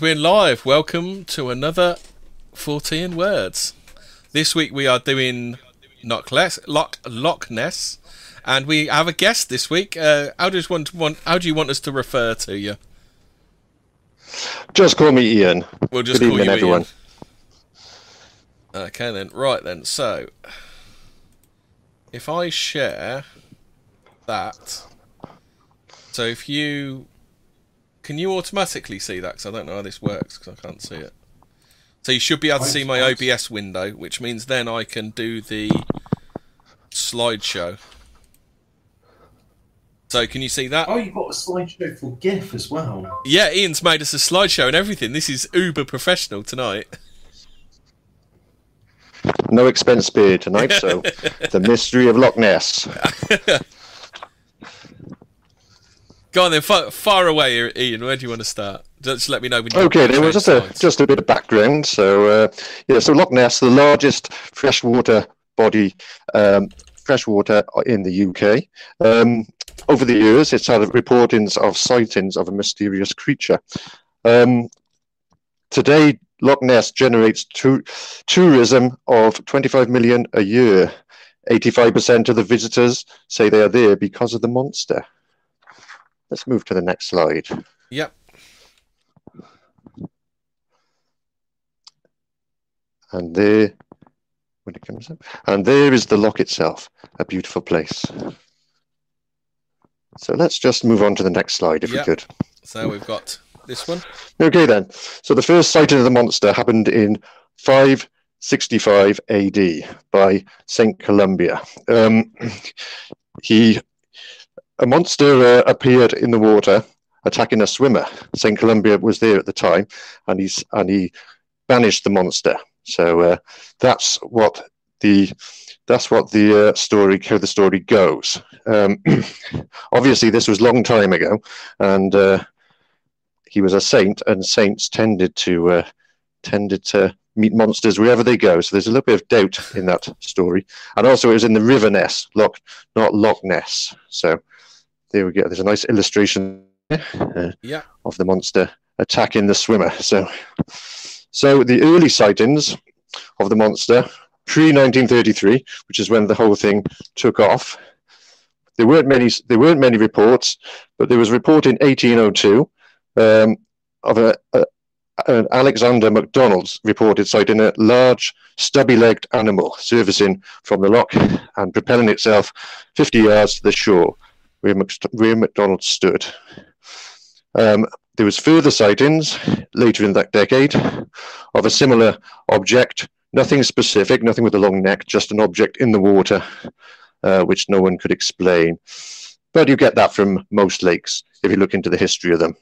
We're live. Welcome to another 14 words. This week we are doing Loch, Less, Loch, Loch Ness, and we have a guest this week. Uh, how, does want, want, how do you want us to refer to you? Just call me Ian. We'll just Good call evening, you everyone. Ian. Okay then. Right then. So, if I share that, so if you can you automatically see that? Because I don't know how this works because I can't see it. So you should be able to see my OBS window, which means then I can do the slideshow. So can you see that? Oh, you've got a slideshow for GIF as well. Yeah, Ian's made us a slideshow and everything. This is uber professional tonight. No expense spared tonight, so the mystery of Loch Ness. Go on then, far, far away, Ian. Where do you want to start? Just let me know when Okay, there was just a just a bit of background. So, uh, yeah, so Loch Ness, the largest freshwater body, um, freshwater in the UK. Um, over the years, it's had reportings of sightings of a mysterious creature. Um, today, Loch Ness generates tu- tourism of 25 million a year. 85% of the visitors say they are there because of the monster. Let's move to the next slide. Yep. and there when it comes up and there is the lock itself a beautiful place so let's just move on to the next slide if Yeah. we could So we've got this one. okay then so the first sighting of the monster happened in 565 ad by saint Columba um, he a monster uh, appeared in the water attacking a swimmer saint Columba was there at the time and he's and he banished the monster so uh, that's what the that's what the uh, story how the story goes. Um, obviously, this was long time ago, and uh, he was a saint, and saints tended to uh, tended to meet monsters wherever they go. So there's a little bit of doubt in that story, and also it was in the River Ness, Loch, not Loch Ness. So there we go. There's a nice illustration uh, Yeah. of the monster attacking the swimmer. So. So the early sightings of the monster, pre 1933, which is when the whole thing took off, there weren't many. There weren't many reports, but there was a report in 1802 um, of a, a, an Alexander MacDonald's reported sighting a large, stubby-legged animal surfacing from the loch and propelling itself 50 yards to the shore, where, MacDonald stood. Um, there was further sightings later in that decade of a similar object, nothing specific, nothing with a long neck, just an object in the water, uh, which no one could explain. But you get that from most lakes if you look into the history of them.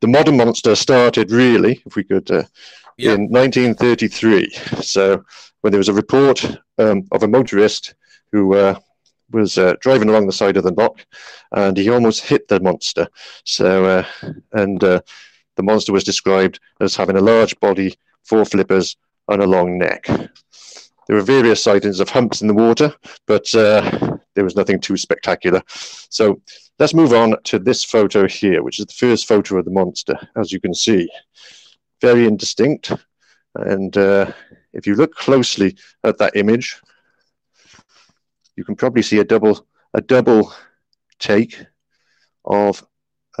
The modern monster started really, if we could, uh, Yeah. in 1933. So when there was a report um, of a motorist who uh, was uh, driving along the side of the dock, and he almost hit the monster. So, uh, and uh, the monster was described as having a large body, four flippers, and a long neck. There were various sightings of humps in the water, but uh, there was nothing too spectacular. So let's move on to this photo here, which is the first photo of the monster, as you can see. Very indistinct. And uh, if you look closely at that image, you can probably see a double a double take of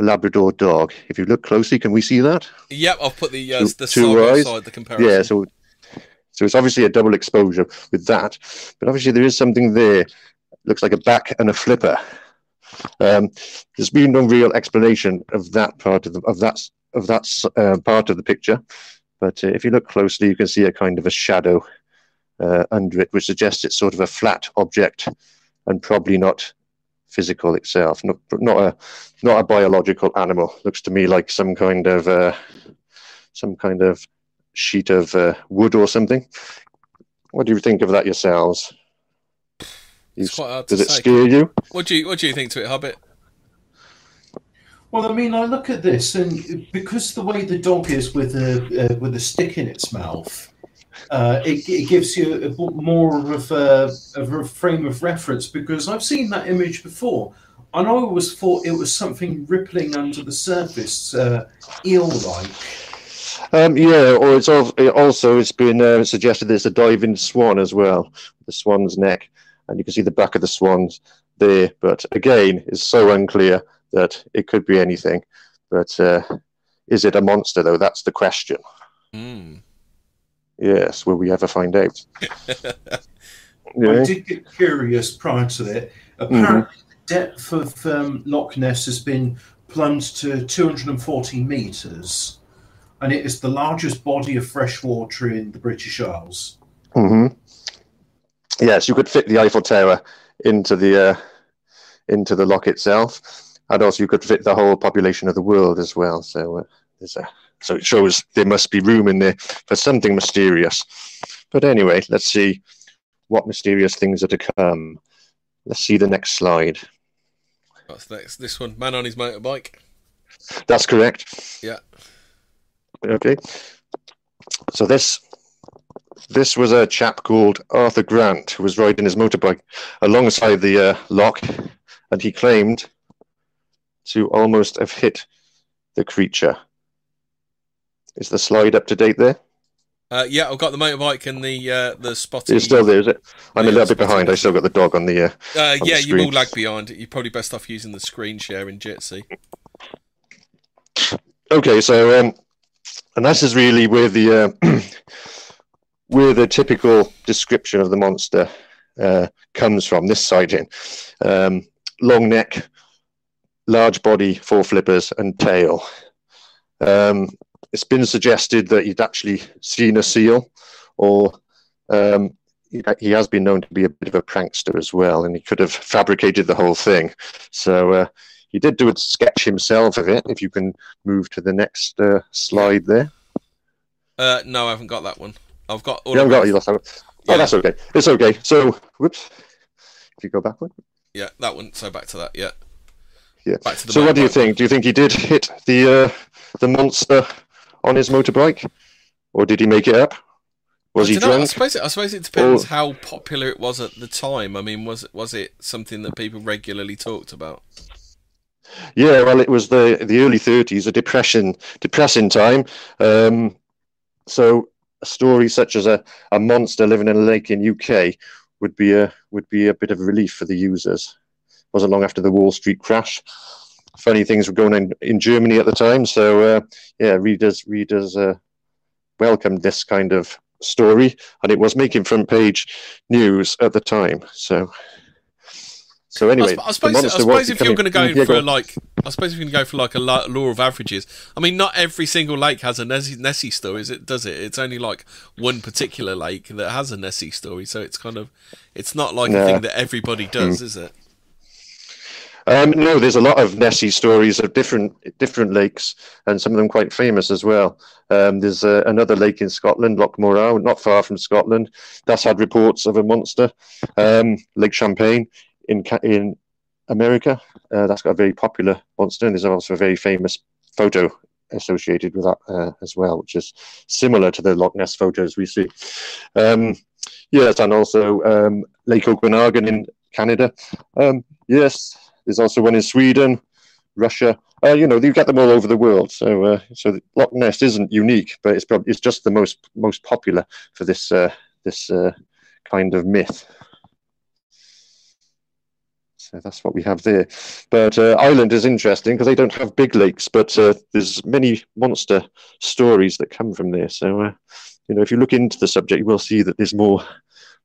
a Labrador dog. If you look closely, can we see that? Yep. I'll put the uh, Two- the two side eyes. side the comparison. Yeah, so so it's obviously a double exposure with that, but obviously there is something there. Looks like a back and a flipper. Um, there's been no real explanation of that part of the, of that of that uh, part of the picture, but uh, if you look closely, you can see a kind of a shadow uh, under it, which suggests it's sort of a flat object and probably not physical itself, not not a not a biological animal. Looks to me like some kind of uh, some kind of sheet of uh, wood or something. What do you think of that yourselves? You- It's quite hard to does it say. scare you? What do you What do you think to it, Hobbit? Well, I mean, I look at this, and because the way the dog is with a uh, with a stick in its mouth, uh, it, it gives you a, more of a, of a frame of reference. Because I've seen that image before and I always thought it was something rippling under the surface, uh, eel-like. Um, yeah, or it's al- it also it's been uh, suggested there's a diving swan as well, the swan's neck, and you can see the back of the swans there. But again, it's so unclear that it could be anything. But uh, is it a monster though? That's the question. Hmm. Yes, will we ever find out? I did get curious prior to that. Apparently, the depth of um, Loch Ness has been plunged to 240 metres, and it is the largest body of fresh water in the British Isles. hmm Yes, you could fit the Eiffel Tower into the uh, into the lock itself, and also you could fit the whole population of the world as well. So uh, there's a so it shows there must be room in there for something mysterious. But anyway, let's see what mysterious things are to come. Let's see the next slide. What's next? This one, man on his motorbike. That's correct. Yeah. Okay. So this this was a chap called Arthur Grant who was riding his motorbike alongside the uh, lock, and he claimed to almost have hit the creature. Is the slide up to date there? Uh, yeah, I've got the motorbike and the uh, the spotty. It's still there, is it? I'm Yeah, a little bit behind. I still got the dog on the. Uh, Uh, on yeah, the you will lag behind. You're probably best off using the screen share in Jitsi. Okay, so um, and this is really where the uh, where the typical description of the monster uh, comes from. This sighting, um, long neck, large body, four flippers, and tail. Um, it's been suggested that he'd actually seen a seal, or um, he, he has been known to be a bit of a prankster as well, and he could have fabricated the whole thing. So. Uh, he did do a sketch himself of it. If you can move to the next uh, slide there. Uh, no, I haven't got that one. I've got. You haven't got you it. Oh, Yeah. that's okay. It's okay. So, whoops. If you go backward. Yeah, that one. So back to that. Yeah. Yeah. Back to the. So, what do you think? Do you think he did hit the uh, the monster on his motorbike, or did he make it up? Was I he dunno, I drunk? suppose it, I suppose it depends Or- how popular it was at the time. I mean, was it was it something that people regularly talked about? Yeah, well, it was the the early thirties, a depression depressing time. Um, so a story such as a, a monster living in a lake in UK would be a would be a bit of relief for the users. Wasn't long after the Wall Street crash. Funny things were going on in Germany at the time, so uh, yeah, readers readers uh, welcomed this kind of story, and it was making front page news at the time. So. So I, anyway, I suppose, I suppose if you're going to go Yeah, for on. like, I suppose if you're going to go for like a law of averages. I mean, not every single lake has a Nessie, Nessie story, is it? Does it? It's only like one particular lake that has a Nessie story, so it's kind of, it's not like a thing that everybody does, is it? Um, no, there's a lot of Nessie stories of different different lakes, and some of them quite famous as well. Um, there's uh, another lake in Scotland, Loch Morar, not far from Scotland, that's had reports of a monster. Um, lake Champlain in in America, uh, that's got a very popular monster, and there's also a very famous photo associated with that uh, as well, which is similar to the Loch Ness photos we see. Um, yes, and also um, Lake Okanagan in Canada. Um, yes, there's also one in Sweden, Russia. Uh, you know, you get them all over the world. So, uh, so Loch Ness isn't unique, but it's probably it's just the most most popular for this uh, this uh, kind of myth. So that's what we have there. But uh, Ireland is interesting because they don't have big lakes, but uh, there's many monster stories that come from there. So, you know, if you look into the subject, you will see that there's more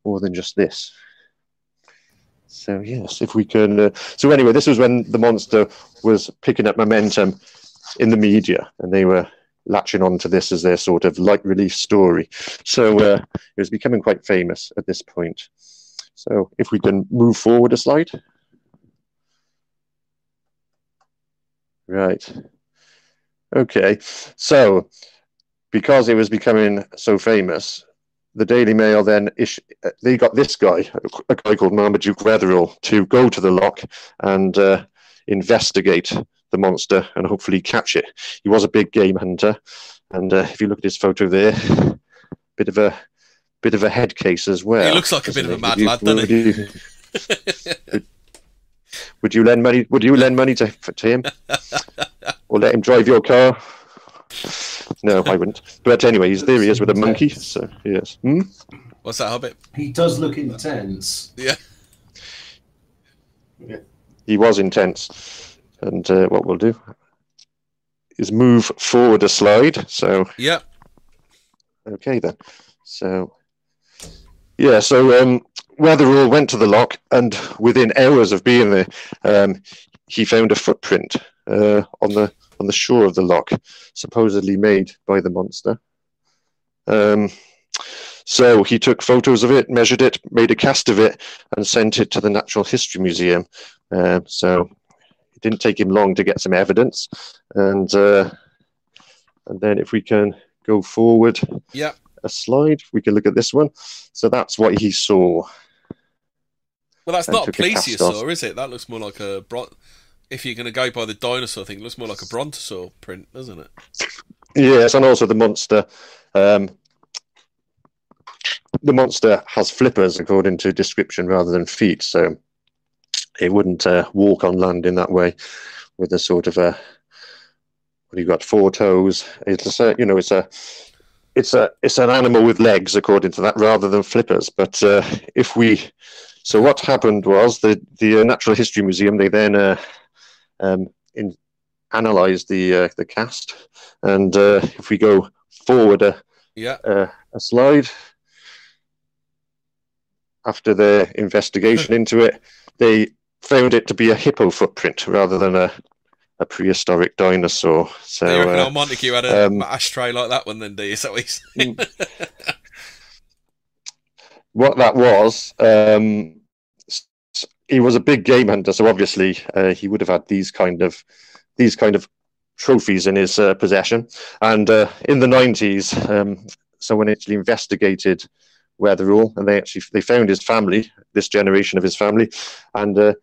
more than just this. So yes, if we can. Uh, so anyway, this was when the monster was picking up momentum in the media, and they were latching on to this as their sort of light relief story. So uh, it was becoming quite famous at this point. So if we can move forward a slide. Right. Okay. So because it was becoming so famous, the Daily Mail then ish- they got this guy, a guy called Marmaduke Wetherell, to go to the loch and uh, investigate the monster and hopefully catch it. He was a big game hunter, and uh, if you look at his photo there, bit of a bit of a head case as well. He looks like a bit of a madman, doesn't mad he? lad, doesn't Would you- would Would you lend money? Would you lend money to to him, or let him drive your car? No, I wouldn't. But anyway, he's there. He is with a monkey. So yes. Hmm? What's that, Hobbit? He does look intense. Yeah. He was intense. And uh, what we'll do is move forward a slide. So yeah. Okay then. So yeah, so um, Wetherell went to the lock, and within hours of being there, um, he found a footprint uh, on the on the shore of the lock, supposedly made by the monster. Um, so he took photos of it, measured it, made a cast of it, and sent it to the Natural History Museum. Um, so it didn't take him long to get some evidence, and uh, and then if we can go forward Yep. a slide, we can look at this one. So that's what he saw. Well, that's not a plesiosaur, is it? That looks more like a bron- If you're going to go by the dinosaur thing, it looks more like a brontosaur print, doesn't it? Yes, and also the monster. Um, the monster has flippers according to description rather than feet, so it wouldn't uh, walk on land in that way with a sort of a. What you got? Four toes. It's a, you know, it's a, it's a, it's an animal with legs according to that rather than flippers. But uh, if we, so what happened was the the Natural History Museum they then uh, um, in, analyzed the uh, the cast, and uh, if we go forward a, Yeah. a, a slide after their investigation into it, they found it to be a hippo footprint rather than a, a prehistoric dinosaur. So you reckon uh, Montague had a um, ashtray like that one then, do you? Is that what he's what that was, um, he was a big game hunter, so obviously uh, he would have had these kind of these kind of trophies in his uh, possession. And uh, in the nineties, um, someone actually investigated Wetherell, and they actually they found his family, this generation of his family, and uh,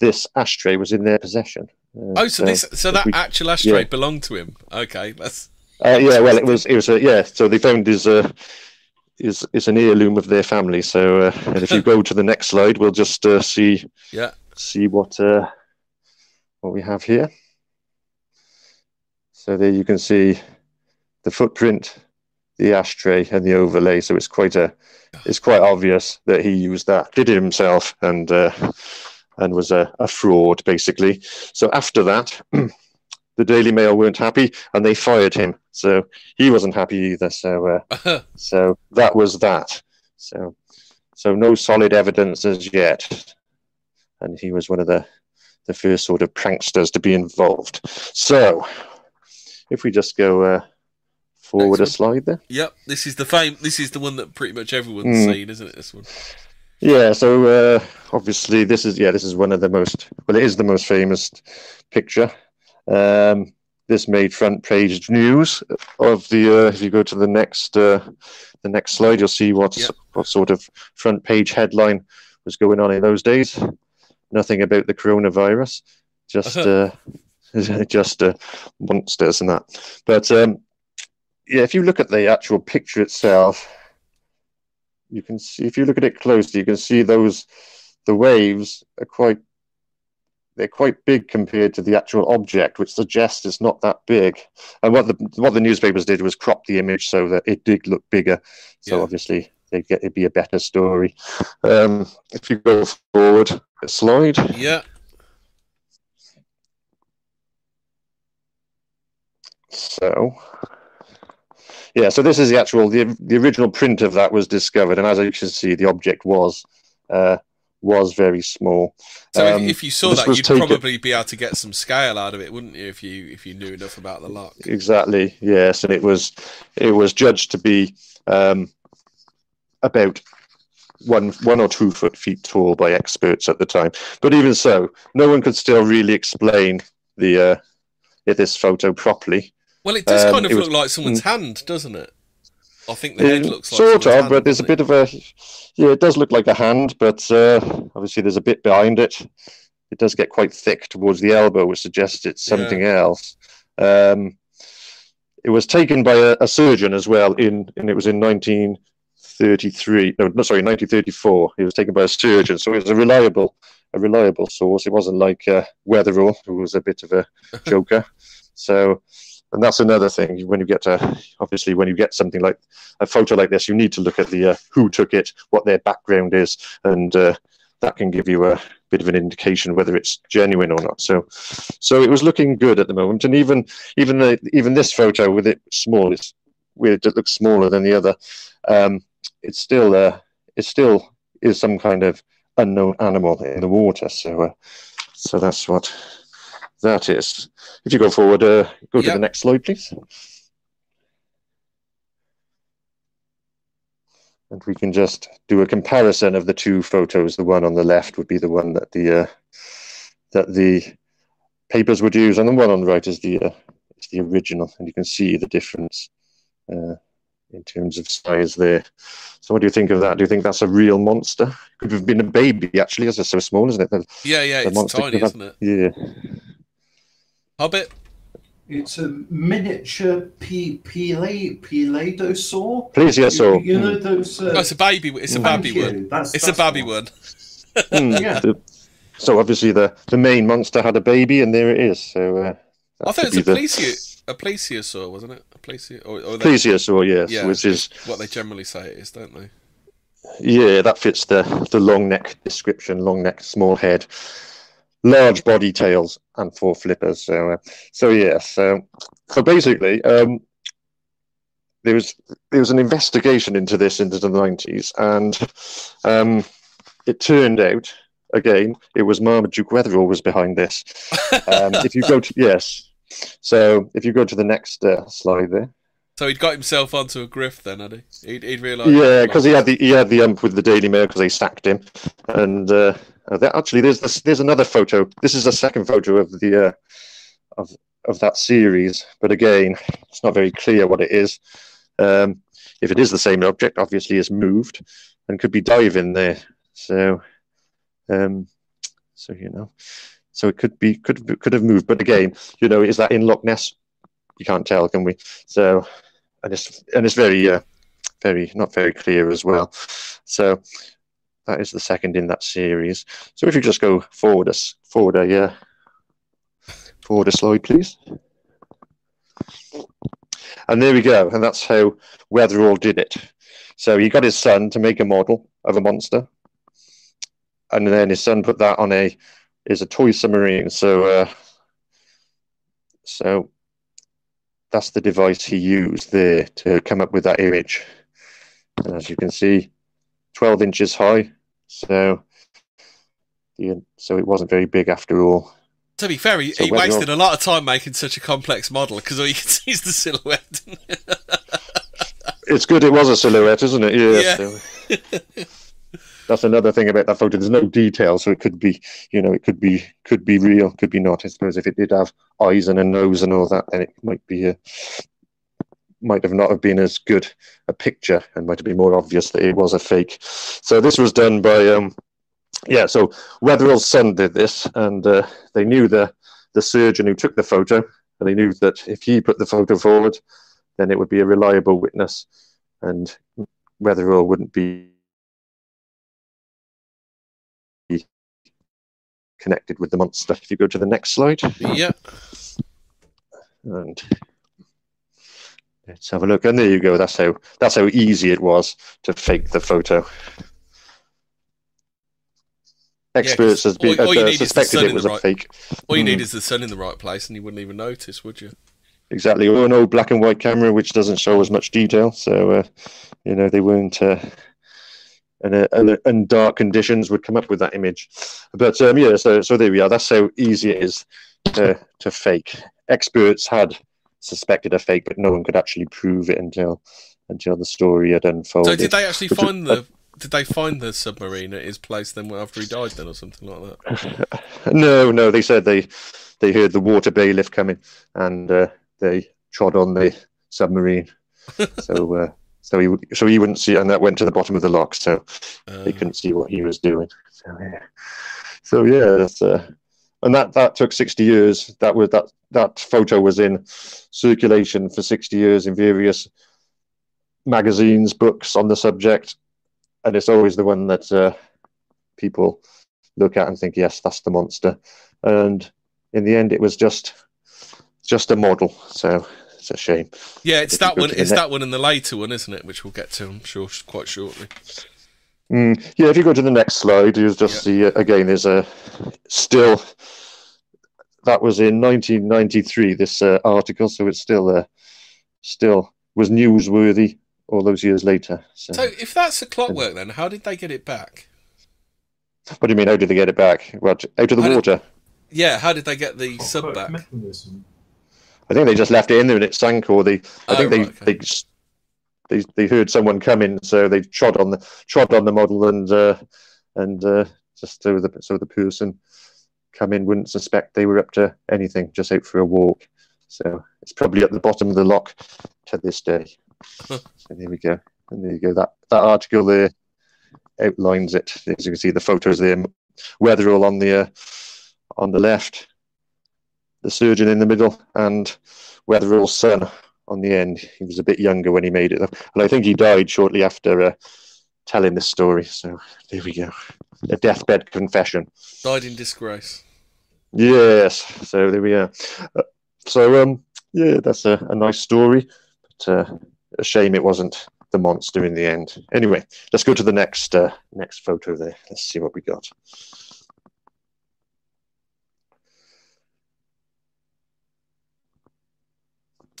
this ashtray was in their possession. Uh, Oh, so this, so that we- actual ashtray yeah. belonged to him. Okay, that's Uh, yeah, well, it was it was yeah. So they found his uh, is is an heirloom of their family. So uh, and if you go to the next slide, we'll just uh, see yeah. see what uh, what we have here. So there you can see the footprint, the ashtray, and the overlay. So it's quite a it's quite obvious that he used that, did it himself, and uh, and was a, a fraud basically. So after that. The Daily Mail weren't happy, and they fired him. So he wasn't happy either. So, uh, so that was that. So, so no solid evidence as yet, and he was one of the the first sort of pranksters to be involved. So, if we just go uh, forward a slide there. Yep, this is the fame. This is the one that pretty much everyone's Mm. seen, isn't it? This one. Yeah, so uh, obviously this is yeah this is one of the most well it is the most famous picture. Um, this made front page news of the. Uh, if you go to the next uh, the next slide, you'll see what Yep. what sort of front page headline was going on in those days. Nothing about the coronavirus, just uh, just uh, monsters and that. But um, yeah, if you look at the actual picture itself, you can see if you look at it closely, you can see those the waves are quite they're quite big compared to the actual object, which suggests it's not that big. And what the what the newspapers did was crop the image so that it did look bigger. So Yeah. obviously they'd get it'd be a better story. Um, if you go forward a slide, Yeah. So, yeah, so this is the actual the, the original print of that was discovered, and as you can see, the object was uh, was very small. So if- Um, if you saw that, you'd taken- probably be able to get some scale out of it, wouldn't you? If you if you knew enough about the lock. Exactly, yes, and it was it was judged to be um, about one one or two foot feet tall by experts at the time. But even so, no one could still really explain the uh, this photo properly. Well, it does Um, kind of look was- like someone's hand, doesn't it? I think the head Uh, looks like sort of, but there's a bit of a yeah. It does look like a hand, but uh, obviously there's a bit behind it. It does get quite thick towards the elbow, which suggests it's Yeah. something else. Um, it was taken by a, a surgeon as well in, and it was in 1933. No, no, sorry, 1934. It was taken by a surgeon, so it was a reliable a reliable source. It wasn't like uh, Wetherell, who was a bit of a joker. So, and that's another thing. When you get to obviously when you get something like a photo like this, you need to look at the uh, who took it, what their background is, and uh, that can give you a bit of an indication whether it's genuine or not. So, so it was looking good at the moment, and even even the, even this photo with it small, it's weird. It looks smaller than the other. Um, it's still uh, it still is some kind of unknown animal in the water. So, uh, so that's what that is. If you go forward, uh, go to the next slide, please. And we can just do a comparison of the two photos. The one on the left would be the one that the uh, that the papers would use, and the one on the right is the uh, is the original, and you can see the difference uh, in terms of size there. So, what do you think of that? Do you think that's a real monster? Could have been a baby, actually, as it's so small, isn't it? The- Yeah, yeah, it's tiny, isn't it? Yeah, Hobbit. It's a miniature P- Pele- Peledosaur. plesiosaur. You, you know those. Uh, Oh, it's a baby. It's a baby you. one. That's, It's a baby the one. Mm, Yeah. the- so obviously the the main monster had a baby, and there it is. So uh, I thought it was a be the- plesio, a plesiosaur, wasn't it? A plesio, or, or they, plesiosaur, yes, yeah, which is what they generally say it is, don't they? yeah, that fits the the long neck description. Long neck, small head, large body, tails, and four flippers. So uh, so yeah, so so basically. Um, there was there was an investigation into this into the nineties, and um, it turned out again it was Marmaduke Wetherell was behind this. Um, if you go to yes, so if you go to the next uh, slide there, So he'd got himself onto a grift then, had he? He'd, he'd realised. yeah, because he had the he had the ump with the Daily Mail because they sacked him, and uh, uh, that, actually there's this, there's another photo. This is the second photo of the uh, of of that series, but again, it's not very clear what it is. Um, if it is the same object, obviously it's moved and could be diving there. So, um, so you know, so it could be could could have moved, but again, you know, is that in Loch Ness? You can't tell, can we? So, and it's and it's very uh, very not very clear as well. So that is the second in that series. So if you just go forward a s- forward a uh, forward a slide, please. And there we go, and that's how Wetherell did it. So he got his son to make a model of a monster, and then his son put that on a is a toy submarine. So uh, so that's the device he used there to come up with that image. And as you can see, 12 inches high. So, the, so it wasn't very big after all. To be fair, he, So he wasted a lot of time making such a complex model because all you can see is the silhouette. It's good it was a silhouette, isn't it? Yeah. Yeah. so- that's another thing about that photo. There's no detail, so it could be, you know, it could be, could be real, could be not. I suppose if it did have eyes and a nose and all that, then it might be a, might have not have been as good a picture, and might have been more obvious that it was a fake. So this was done by, um, yeah. So Wetherell's son did this, and uh, they knew the the surgeon who took the photo, and they knew that if he put the photo forward, then it would be a reliable witness, and Wetherell wouldn't be connected with the monster. If you go to the next slide, yeah. and let's have a look. And there you go. That's how that's how easy it was to fake the photo. Experts has been all- all uh, need is the suspected it was the a right- fake. All you Mm. need is the sun in the right place, and you wouldn't even notice, would you? Exactly, or an old black and white camera which doesn't show as much detail. So, uh, you know, they weren't, uh, and, uh, and, and dark conditions would come up with that image. But um, yeah, so so there we are. That's how easy it is to to fake. Experts had suspected a fake, but no one could actually prove it until until the story had unfolded. So did they actually find the? Did they find the submarine at his place then after he died then or something like that? No, no, they said they they heard the water bailiff coming and uh, they trod on the submarine. so uh, so he would- so he wouldn't see, and that went to the bottom of the lock, so they Uh, couldn't see what he was doing. So yeah, so yeah, that's, uh, and that that took sixty years. That was that that photo was in circulation for sixty years in various magazines, books on the subject, and it's always the one that uh, people look at and think, yes, that's the monster. And in the end, it was just just a model. So it's a shame. Yeah, it's If that one. It's ne- that one and the later one, isn't it? Which we'll get to, I'm sure, quite shortly. Mm, yeah, if you go to the next slide, you'll just see uh, again. There's a still that was in 1993. This uh, article, so it's still uh, still was newsworthy all those years later. So, So, if that's the clockwork, then how did they get it back? what do you mean? How did they get it back? What out of the I don't- water? Yeah, how did they get the sub back? mechanism. I think they just left it in there and it sank, or they. I Oh, think they, right, okay. they they they heard someone coming, so they trod on the trod on the model and uh, and uh, just so the so the person come in wouldn't suspect they were up to anything, just out for a walk. So it's probably at the bottom of the lock to this day. so there we go, and there you go. That that article there outlines it. As you can see, the photos there, Wetherell on the uh, on the left, the surgeon in the middle, and Wetherell's son on the end. He was a bit younger when he made it, and I think he died shortly after uh, telling this story. So there we go, a deathbed confession. Died in disgrace. Yes, so there we are. Uh, so um, yeah, that's a, a nice story, but uh, a shame it wasn't the monster in the end. Anyway, let's go to the next uh, next photo there. Let's see what we got.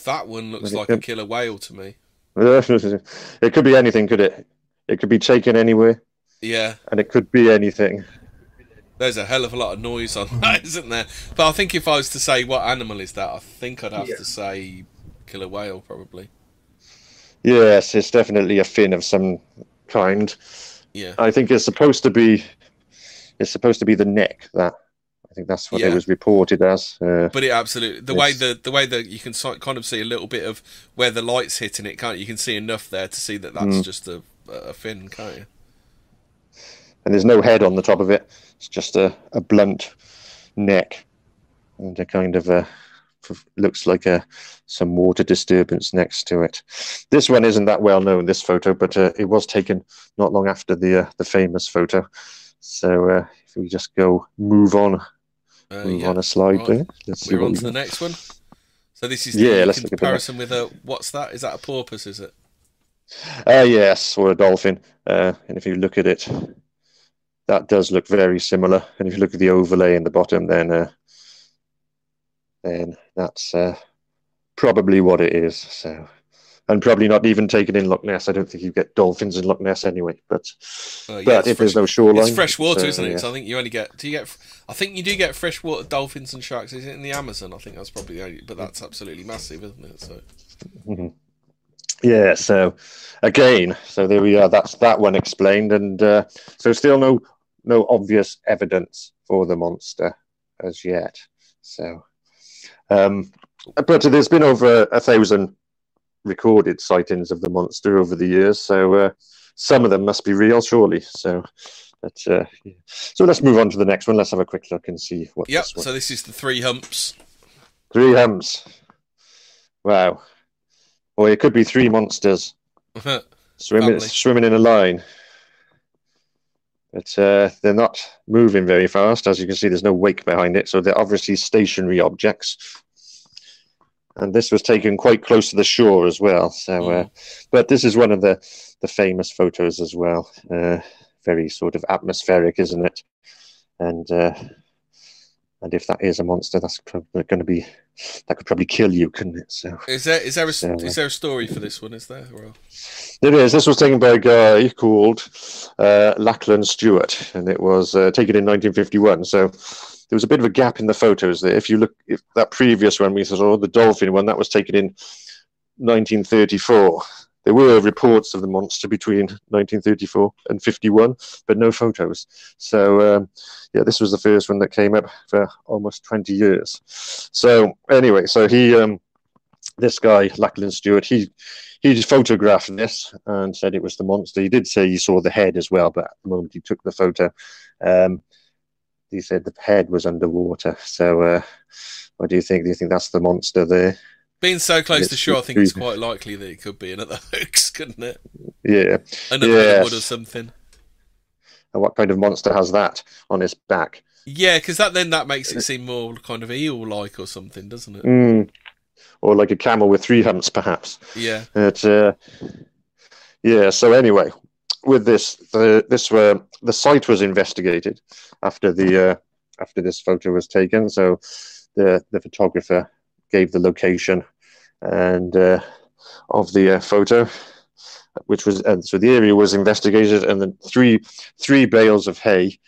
That one looks like it a killer whale to me. it could be anything, could it? It could be taken anywhere, Yeah, and it could be anything. there's a hell of a lot of noise on that, isn't there? But I think if I was to say what animal is that, I think I'd have Yeah. to say killer whale, probably. Yes, it's definitely a fin of some kind. Yeah. I think it's supposed to be. It's supposed to be the neck. That I think that's what Yeah. it was reported as. Uh, But it absolutely the way the the way that you can kind of see a little bit of where the light's hitting it, can't you? You can see enough there to see that that's Mm. just a a fin, can't you? and there's no head on the top of it. It's just a, a blunt neck, and a kind of a looks like a some water disturbance next to it. This one isn't that well known. This photo, but uh, it was taken not long after the uh, the famous photo. So uh, if we just go move on, Uh, move yeah. on a slide right. there. Let's We're on we to the next one. So this is Yeah, the let's look comparison with a what's that? Is that a porpoise? Is it? Uh, yes, or a dolphin. Uh, and if you look at it, that does look very similar. And if you look at the overlay in the bottom, then uh, then that's uh, probably what it is. So, and probably not even taken in Loch Ness. I don't think you get dolphins in Loch Ness anyway. But Oh, yeah, but if there's no shoreline, It's fresh water, so, isn't it? yeah. So I think you only get. Do you get? I think you do get freshwater dolphins and sharks. Is it in the Amazon? I think that's probably the only. But that's absolutely massive, isn't it? So Mhm. Yeah, so again, so there we are. That's that one explained, and uh, so still no no obvious evidence for the monster as yet. So, um, but there's been over a thousand recorded sightings of the monster over the years, so uh, some of them must be real, surely. So, but uh, yeah. so let's move on to the next one. Let's have a quick look and see what. yep. this. So this is the three humps. Three humps. Wow. Or it could be three monsters swimming Lovely. swimming in a line. But uh, they're not moving very fast. As you can see, there's no wake behind it, so they're obviously stationary objects. And this was taken quite close to the shore as well. So, uh, but this is one of the the famous photos as well. Uh, very sort of atmospheric, isn't it? And uh, and if that is a monster, that's probably going to be that could probably kill you, couldn't it? So. Is there is there a So, uh, is there a story for this one? Is there? Or... It is. This was taken by a guy called uh, Lachlan Stewart, and it was uh, taken in 1951. So there was a bit of a gap in the photos there. If you look, if that previous one we saw, the dolphin one, that was taken in 1934. There were reports of the monster between 1934 and 51, but no photos. So um, yeah, this was the first one that came up for almost 20 years. So anyway, so he, um, this guy Lachlan Stewart, he he photographed this and said it was the monster. He did say he saw the head as well, but at the moment he took the photo, um, he said the head was underwater. So, uh, what do you think? Do you think that's the monster there? Being so close to shore, I think it's quite likely that it could be another hoax, couldn't it? Yeah, Another Yes. or something. And what kind of monster has that on its back? Yeah, because that then that makes it seem more kind of eel-like or something, doesn't it? Mm. Or like a camel with three humps, perhaps. Yeah. It, uh, yeah. So anyway, with this, the this uh, the site was investigated after the uh, after this photo was taken. So the the photographer gave the location and uh, of the uh, photo, which was and so the area was investigated, and then three three bales of hay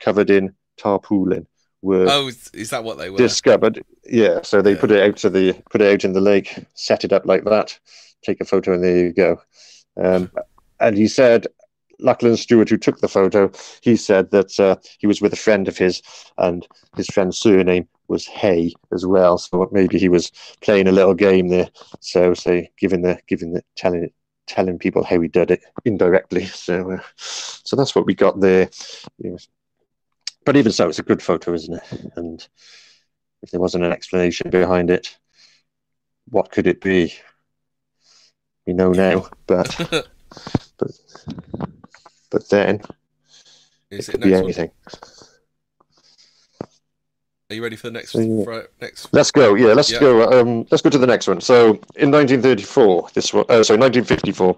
covered in tarpaulin were Oh, is- is that what they were? discovered. Yeah, so they Yeah. put it out to the put it out in the lake, set it up like that, take a photo, and there you go. Um, and he said, Lachlan Stewart, who took the photo, he said that uh, he was with a friend of his, and his friend's surname was Hay as well. So maybe he was playing a little game there. So, say, giving the giving the telling telling people how he did it indirectly. So, uh, so that's what we got there. Yeah. But even so, it's a good photo, isn't it? And if there wasn't an explanation behind it, what could it be? We know now, but but but then is it it could be next one? anything. Are you ready for the next yeah. fro- next? Let's go. Yeah, let's Yeah. go. Um, let's go to the next one. So, in 1934, this one, uh, sorry, 1954,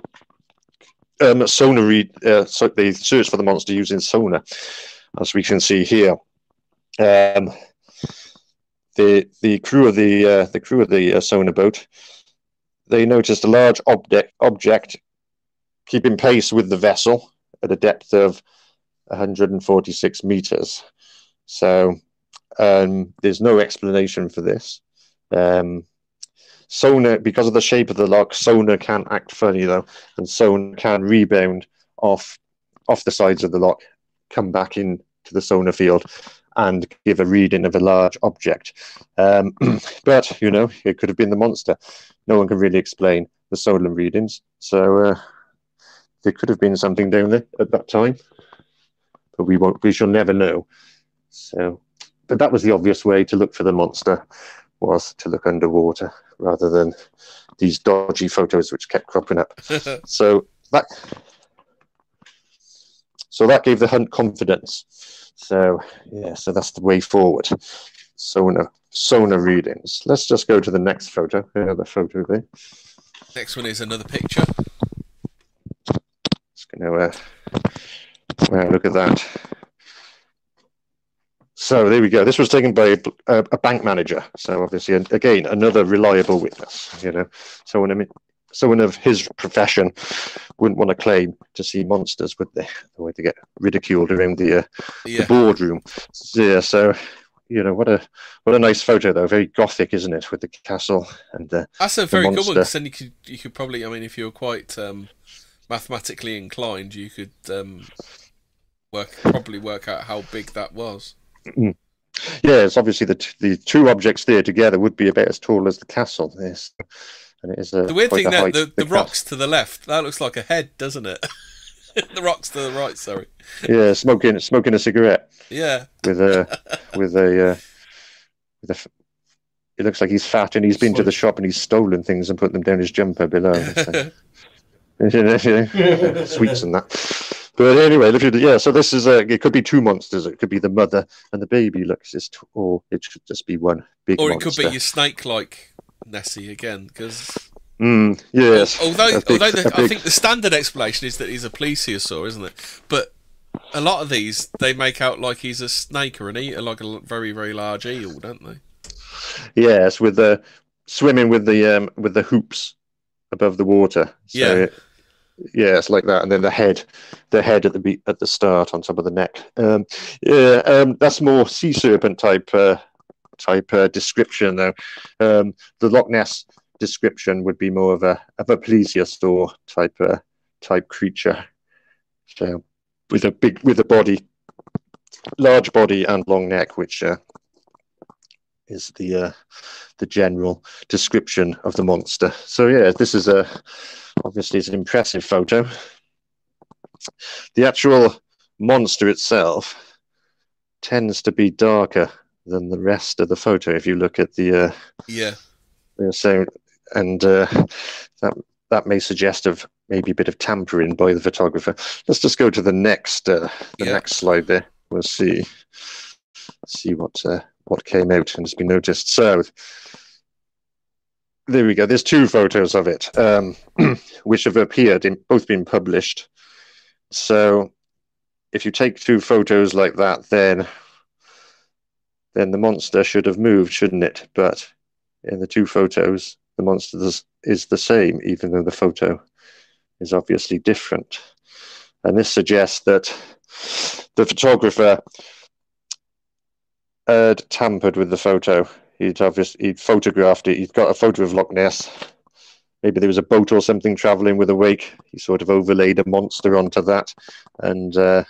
um, sonar read. Uh, so they searched for the monster using sonar, as we can see here. Um, the the crew of the uh, the crew of the uh, sonar boat, they noticed a large object object keeping pace with the vessel at a depth of 146 meters. So um, there's no explanation for this. Um, sonar, because of the shape of the lock, sonar can act funny though, and sonar can rebound off off the sides of the lock, come back in to the sonar field, and give a reading of a large object. Um, but you know, it could have been the monster. No one can really explain the sonar readings, so uh, there could have been something down there at that time, but we won't. We shall never know. So but that was the obvious way to look for the monster was to look underwater rather than these dodgy photos which kept cropping up so that so that gave the hunt confidence so yeah so that's the way forward sonar sonar readings let's just go to the next photo another photo there next one is another picture. Just gonna uh, wow look at that so there we go. This was taken by a, a bank manager. So obviously, and again, another reliable witness. You know, someone I mean, someone of his profession wouldn't want to claim to see monsters, would they? The way to get ridiculed around the, uh, the Yeah. boardroom. Yeah. So you know, what a what a nice photo though. Very gothic, isn't it, with the castle and uh, That's a very good one. then you could you could probably, I mean, if you were quite um, mathematically inclined, you could um, work probably work out how big that was. Yeah, it's obviously the t- the two objects there together would be about as tall as the castle. Yes, and it is a The weird thing that the, the rocks to the left that looks like a head, doesn't it? the rocks to the right, sorry. Yeah, smoking smoking a cigarette Yeah, with a with a uh, with a. It looks like he's fat and he's been to the shop and he's stolen things and put them down his jumper below. So, sweets and that. But anyway, yeah, so this is a. It could be two monsters. It could be the mother and the baby. Looks, it's or it should just be one big or it monster. could be your snake-like Nessie again, because Mm, yes. although big- although the, a I big- think the standard explanation is that he's a plesiosaur, isn't it? But a lot of these they make out like he's a snake or an eater, like a very very large eel, don't they? Yes, with the swimming with the um with the hoops above the water. So Yeah. it- yeah, it's like that, and then the head, the head at the be- at the start on top of the neck. Um, yeah, um, that's more sea serpent type uh, type uh, description though. Um, the Loch Ness description would be more of a of a plesiosaur type uh, type creature. So with a big with a body, large body and long neck, which uh, is the uh, the general description of the monster. So yeah, this is a obviously it's an impressive photo. The actual monster itself tends to be darker than the rest of the photo. If you look at the uh, Yeah, yeah, so and uh, that that may suggest of maybe a bit of tampering by the photographer. Let's just go to the next uh, the Yeah. next slide there. We'll see see what uh, what came out and has been noticed. So there we go. There's two photos of it, um, which have appeared in both been published. So if you take two photos like that, then then the monster should have moved, shouldn't it? But in the two photos, the monster is, is the same, even though the photo is obviously different. And this suggests that the photographer had tampered with the photo. He'd obviously he'd photographed it. He'd got a photo of Loch Ness. Maybe there was a boat or something traveling with a wake. He sort of overlaid a monster onto that, and uh,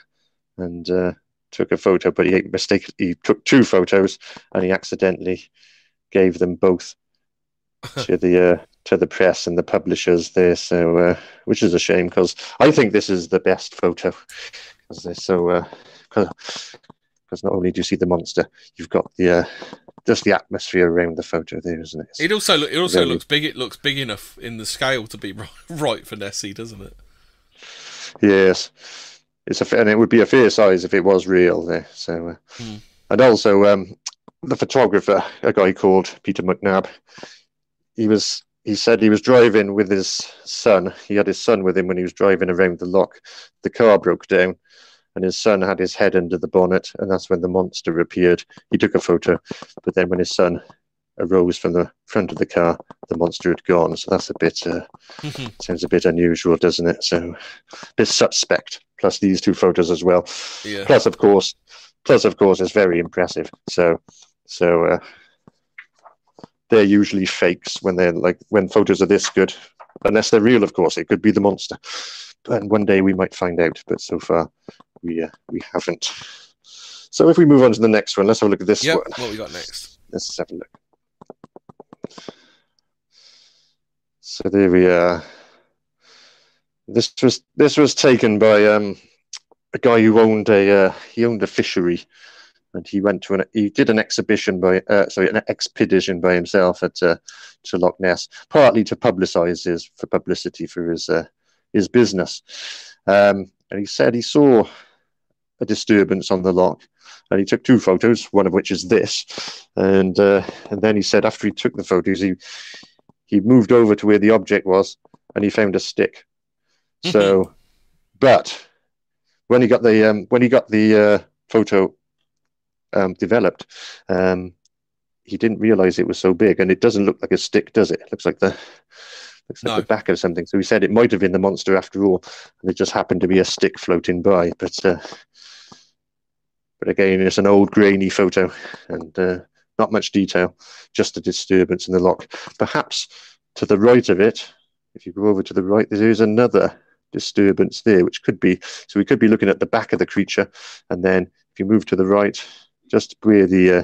and uh, took a photo. But he mistake he took two photos, and he accidentally gave them both to the uh, to the press and the publishers there. So, uh, which is a shame because I think this is the best photo because they're so because not only do you see the monster, you've got the uh, just the atmosphere around the photo there, isn't it? It also it also Very- looks big. It looks big enough in the scale to be right, for Nessie, doesn't it? Yes, it's a and it would be a fair size if it was real there. So, uh, Hmm. and also um, the photographer, a guy called Peter McNab, he was he said he was driving with his son. He had his son with him when he was driving around the lock. The car broke down, and his son had his head under the bonnet, and that's when the monster appeared. He took a photo, but then when his son arose from the front of the car, the monster had gone. So that's a bit uh, sounds a bit unusual, doesn't it? So a bit suspect. Plus these two photos as well. yeah. Plus, of course, plus of course, it's very impressive. So, so uh, they're usually fakes when they're like when photos are this good, unless they're real. Of course, it could be the monster. And one day we might find out, but so far we uh, we haven't. So if we move on to the next one, let's have a look at this Yep. one. What we got next? Let's have a look. So there we are. This was this was taken by um, a guy who owned a uh, he owned a fishery, and he went to an he did an exhibition by uh, sorry an expedition by himself at uh, to Loch Ness, partly to publicise his for publicity for his uh, his business. Um, and he said he saw a disturbance on the lock. and he took two photos, one of which is this, and uh, and then he said after he took the photos, he he moved over to where the object was, and he found a stick. So, but when he got the um, when he got the uh, photo um, developed, um, he didn't realize it was so big, and it doesn't look like a stick, does it? It looks like the looks like No. the back of something. So he said it might have been the monster after all, and it just happened to be a stick floating by. But uh, but again, it's an old grainy photo, and uh, not much detail, just a disturbance in the lock. Perhaps to the right of it, if you go over to the right, there is another disturbance there, which could be so we could be looking at the back of the creature, and then if you move to the right, just where the uh,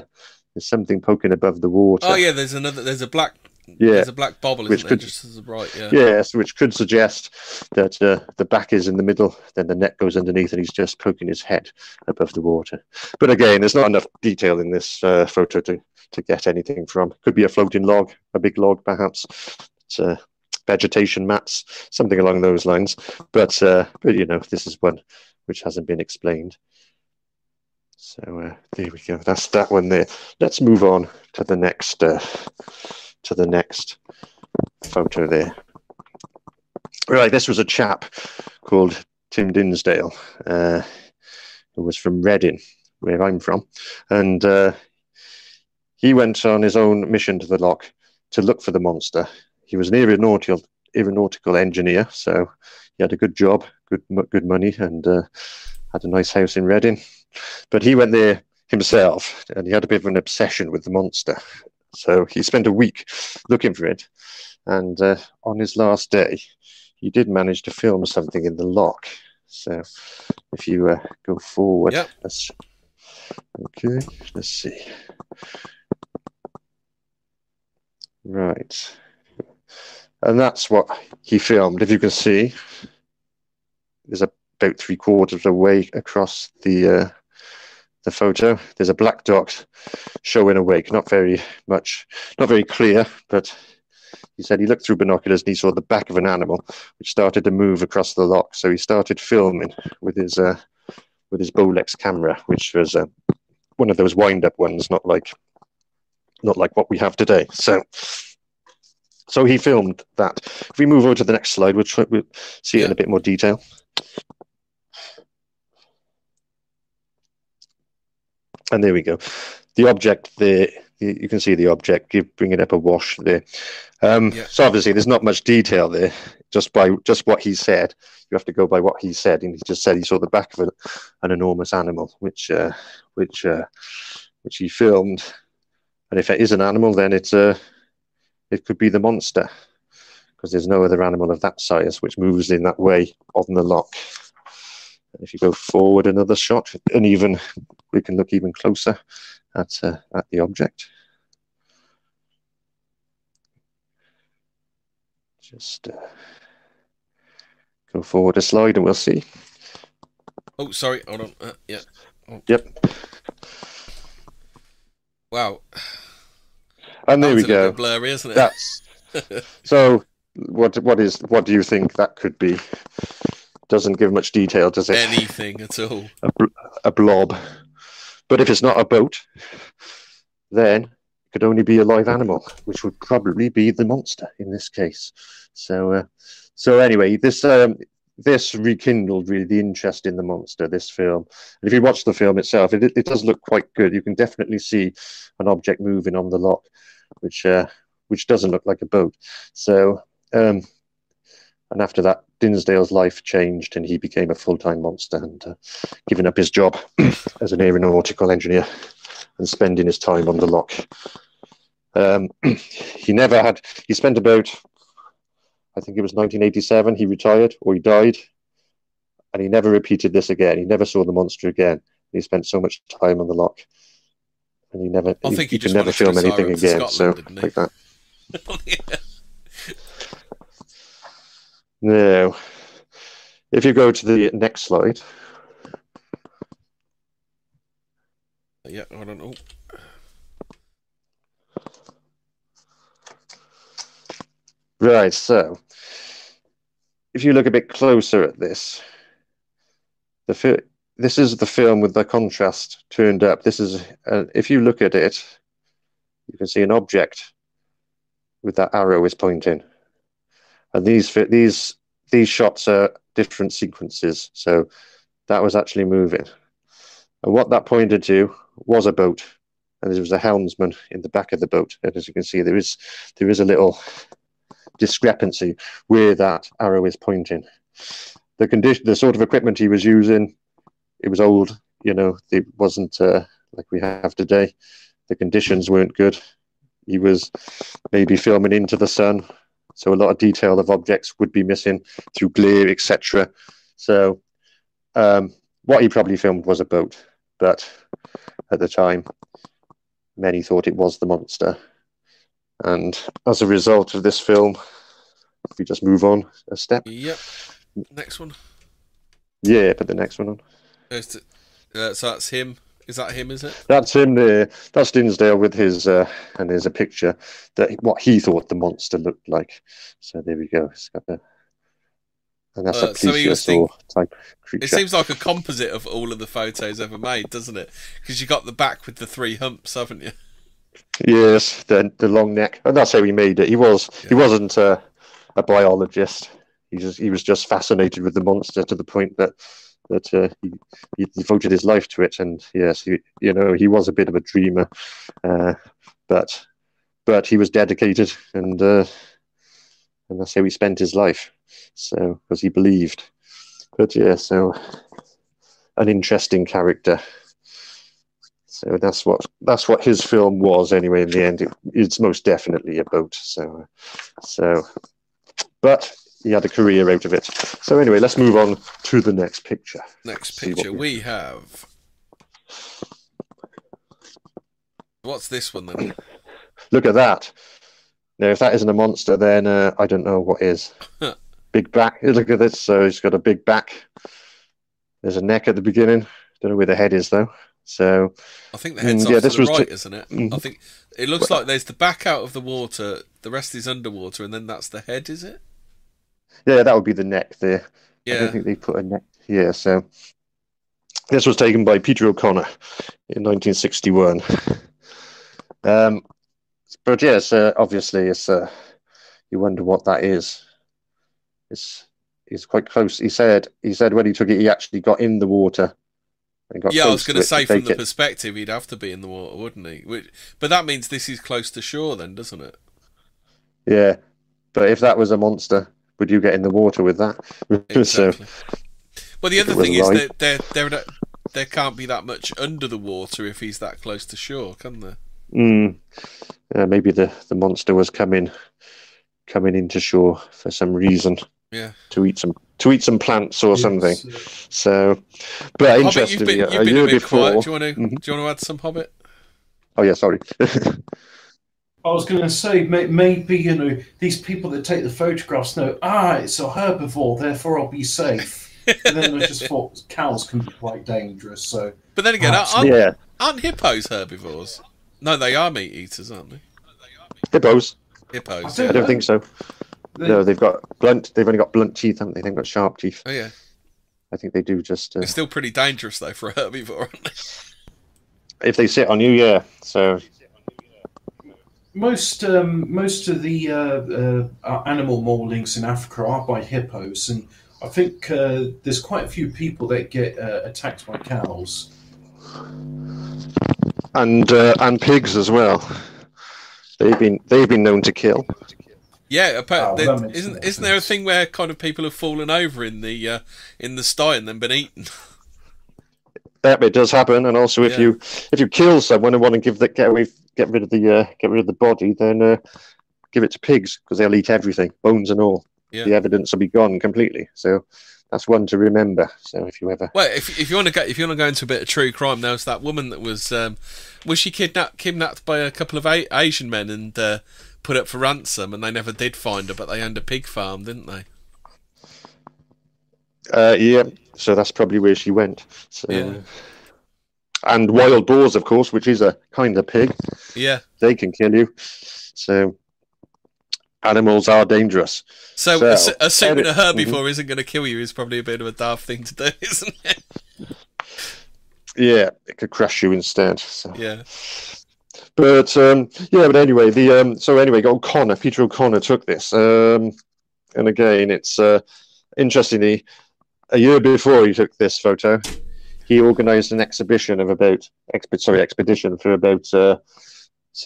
there's something poking above the water. Oh yeah. There's another. There's a black. Yeah. There's a black bobble, Which could- Just as a right. Yeah. Yes, which could suggest that uh, the back is in the middle, then the neck goes underneath, and he's just poking his head above the water. But again, there's not enough detail in this uh, photo to, to get anything from. Could be a floating log, a big log, perhaps. It's, uh, vegetation mats, something along those lines. But uh, but you know, this is one which hasn't been explained. So uh, there we go. That's that one there. Let's move on to the next uh, to the next photo there. Right, this was a chap called Tim Dinsdale, uh, who was from Reading, where I'm from, and uh, he went on his own mission to the loch to look for the monster. He was an aeronautical aeronautical engineer, so he had a good job, good good money, and uh, had a nice house in Reading. But he went there himself, and he had a bit of an obsession with the monster. So he spent a week looking for it, and uh, on his last day, he did manage to film something in the lock. So if you uh, go forward, Yep. let's okay, let's see. Right, and that's what he filmed. If you can see, there's about three quarters of the way across the uh, the photo. There's a black dot showing a wake, not very much, not very clear, but he said he looked through binoculars and he saw the back of an animal which started to move across the lock. So he started filming with his uh, with his Bolex camera, which was uh, one of those wind-up ones, not like not like what we have today. So so he filmed that. If we move over to the next slide, we'll, try, we'll see it in a bit more detail. And there we go. The object there, you you can see the object, give, bring it up a wash there. Um, Yeah. So obviously there's not much detail there, just by just what he said. You have to go by what he said, and he just said he saw the back of a, an enormous animal, which uh, which uh, which he filmed. And if it is an animal, then it's uh, it could be the monster, because there's no other animal of that size which moves in that way on the lock. If you go forward another shot, and even we can look even closer at uh, at the object. Just uh, go forward a slide, and we'll see. Oh, sorry. Hold on. Uh, yeah. Yep, Wow. and there we That's a go. blurry, isn't it? That's so. What what is what do you think that could be? Doesn't give much detail, does it? Anything at all. a, bl- a blob. But if it's not a boat, then it could only be a live animal, which would probably be the monster in this case. So, uh, so anyway, this um, this rekindled really the interest in the monster. This film, and if you watch the film itself, it, it does look quite good. You can definitely see an object moving on the lock, which uh, which doesn't look like a boat. So, um, and after that, Dinsdale's life changed, and he became a full-time monster, and uh, giving up his job as an aeronautical engineer and spending his time on the lock. Um, he never had. He spent about, I think it was 1987. He retired or he died, and he never repeated this again. He never saw the monster again. He spent so much time on the lock, and he never. I think he could just never film anything again. So Scotland, didn't like that. yeah. No. If you go to the next slide, Yeah. I don't know. Right, so if you look a bit closer at this, the this is the film with the contrast turned up. This is, uh, if you look at it, you can see an object with that arrow is pointing, and these these these shots are different sequences. So that was actually moving, and what that pointed to was a boat, and there was a helmsman in the back of the boat. And as you can see, there is there is a little discrepancy where that arrow is pointing. The condition, the sort of equipment he was using, it was old. You know, it wasn't uh, like we have today. The conditions weren't good. He was maybe filming into the sun, so a lot of detail of objects would be missing through glare, etc. So, um, what he probably filmed was a boat, but at the time, many thought it was the monster. And as a result of this film, if we just move on a step. Yep. Next one. Yeah, put the next one on. Uh, so that's him. Is that him? Is it? That's him there. That's Dinsdale with his, uh, and there's a picture that what he thought the monster looked like. So there we go. It's got the, and that's Uh, a so plesiosaur type creature. It seems like a composite of all of the photos ever made, doesn't it? Because you got the back with the three humps, haven't you? Yes, the the long neck, and that's how he made it. He was he wasn't a, a biologist. He just he was just fascinated with the monster to the point that that uh, he, he devoted his life to it. And yes, he, you know he was a bit of a dreamer, uh, but but he was dedicated, and uh, and that's how he spent his life. So because he believed. But yeah, so an interesting character. So that's what that's what his film was anyway. In the end, it, it's most definitely a boat. So, so, but he had a career out of it. So anyway, let's move on to the next picture. Next picture we- we have. What's this one then? Look at that. Now, if that isn't a monster, then uh, I don't know what is. big back. Look at this. So he's got a big back. There's a neck at the beginning. Don't know where the head is though. So I think the head's Mm, yeah, this the was right, t- isn't it? Mm. I think it looks like there's the back out of the water the rest is underwater, and then that's the head, is it? Yeah, that would be the neck there. I Yeah. don't think they put a neck here. So this was taken by Peter O'Connor in 1961. Um, but yes, uh, obviously, it's uh, you wonder what that is. It's it's quite close. He said he said when he took it, he actually got in the water. Yeah, I was going to to say from the it. perspective, he'd have to be in the water, wouldn't he? Which, but that means this is close to shore, then, doesn't it? Yeah, but if that was a monster, would you get in the water with that? so well, the other thing is live- that there, there, there, there can't be that much under the water if he's that close to shore, can there? Mm. Uh, maybe the, the monster was coming coming into shore for some reason Yeah. to eat some to eat some plants or something. Uh, So, but Hobbit, you've interestingly, been, a you've been year a bit before. quiet. Do you want to? Mhm. Do you want to add some Hobbit? Oh yeah, sorry. I was going to say maybe you know these people that take the photographs know ah it's a herbivore therefore I'll be safe. and then I just thought cows can be quite dangerous. So But then again, Perhaps, aren't, yeah, aren't hippos herbivores? No, they are meat eaters, aren't they? hippos. Hippos. I I Yeah. don't think so. they- No, they've got blunt. They've only got blunt teeth, haven't they? They've got sharp teeth. Oh yeah. I think they do just uh, They're still pretty dangerous though for a herbivore, aren't they? if they sit on you. Yeah. So most um, most of the uh, uh, uh, animal maulings in Africa are by hippos, and I think uh, there's quite a few people that get uh, attacked by cows. and uh, and pigs as well. They've been they've been known to kill. Yeah, appa- Oh, there- isn't more isn't there a thing where kind of people have fallen over in the uh, in the sty and then been eaten? That bit does happen, and also if Yeah. you if you kill someone and want to give that get away get rid of the uh, get rid of the body, then uh, give it to pigs because they'll eat everything, bones and all. Yeah. The evidence will be gone completely. So that's one to remember. So if you ever Well, if if you want to go if you want to go into a bit of true crime, there was that woman that was um, was she kidnapped kidnapped by a couple of a- Asian men and uh, put up for ransom, and they never did find her, but they owned a pig farm, didn't they? uh, yeah, so that's probably where she went. So, Yeah. And wild boars, of course, which is a kind of pig. Yeah. They can kill you. So animals are dangerous. So, So, assu- assuming a edit- mhm. herbivore isn't going to kill you is probably a bit of a daft thing to do, isn't it? Yeah, it could crush you instead. So. Yeah. But um, yeah, but anyway, the um, so anyway, O'Connor, Peter O'Connor took this, um, and again, it's uh, interestingly, a year before he took this photo, he organised an exhibition of about sorry expedition for about uh,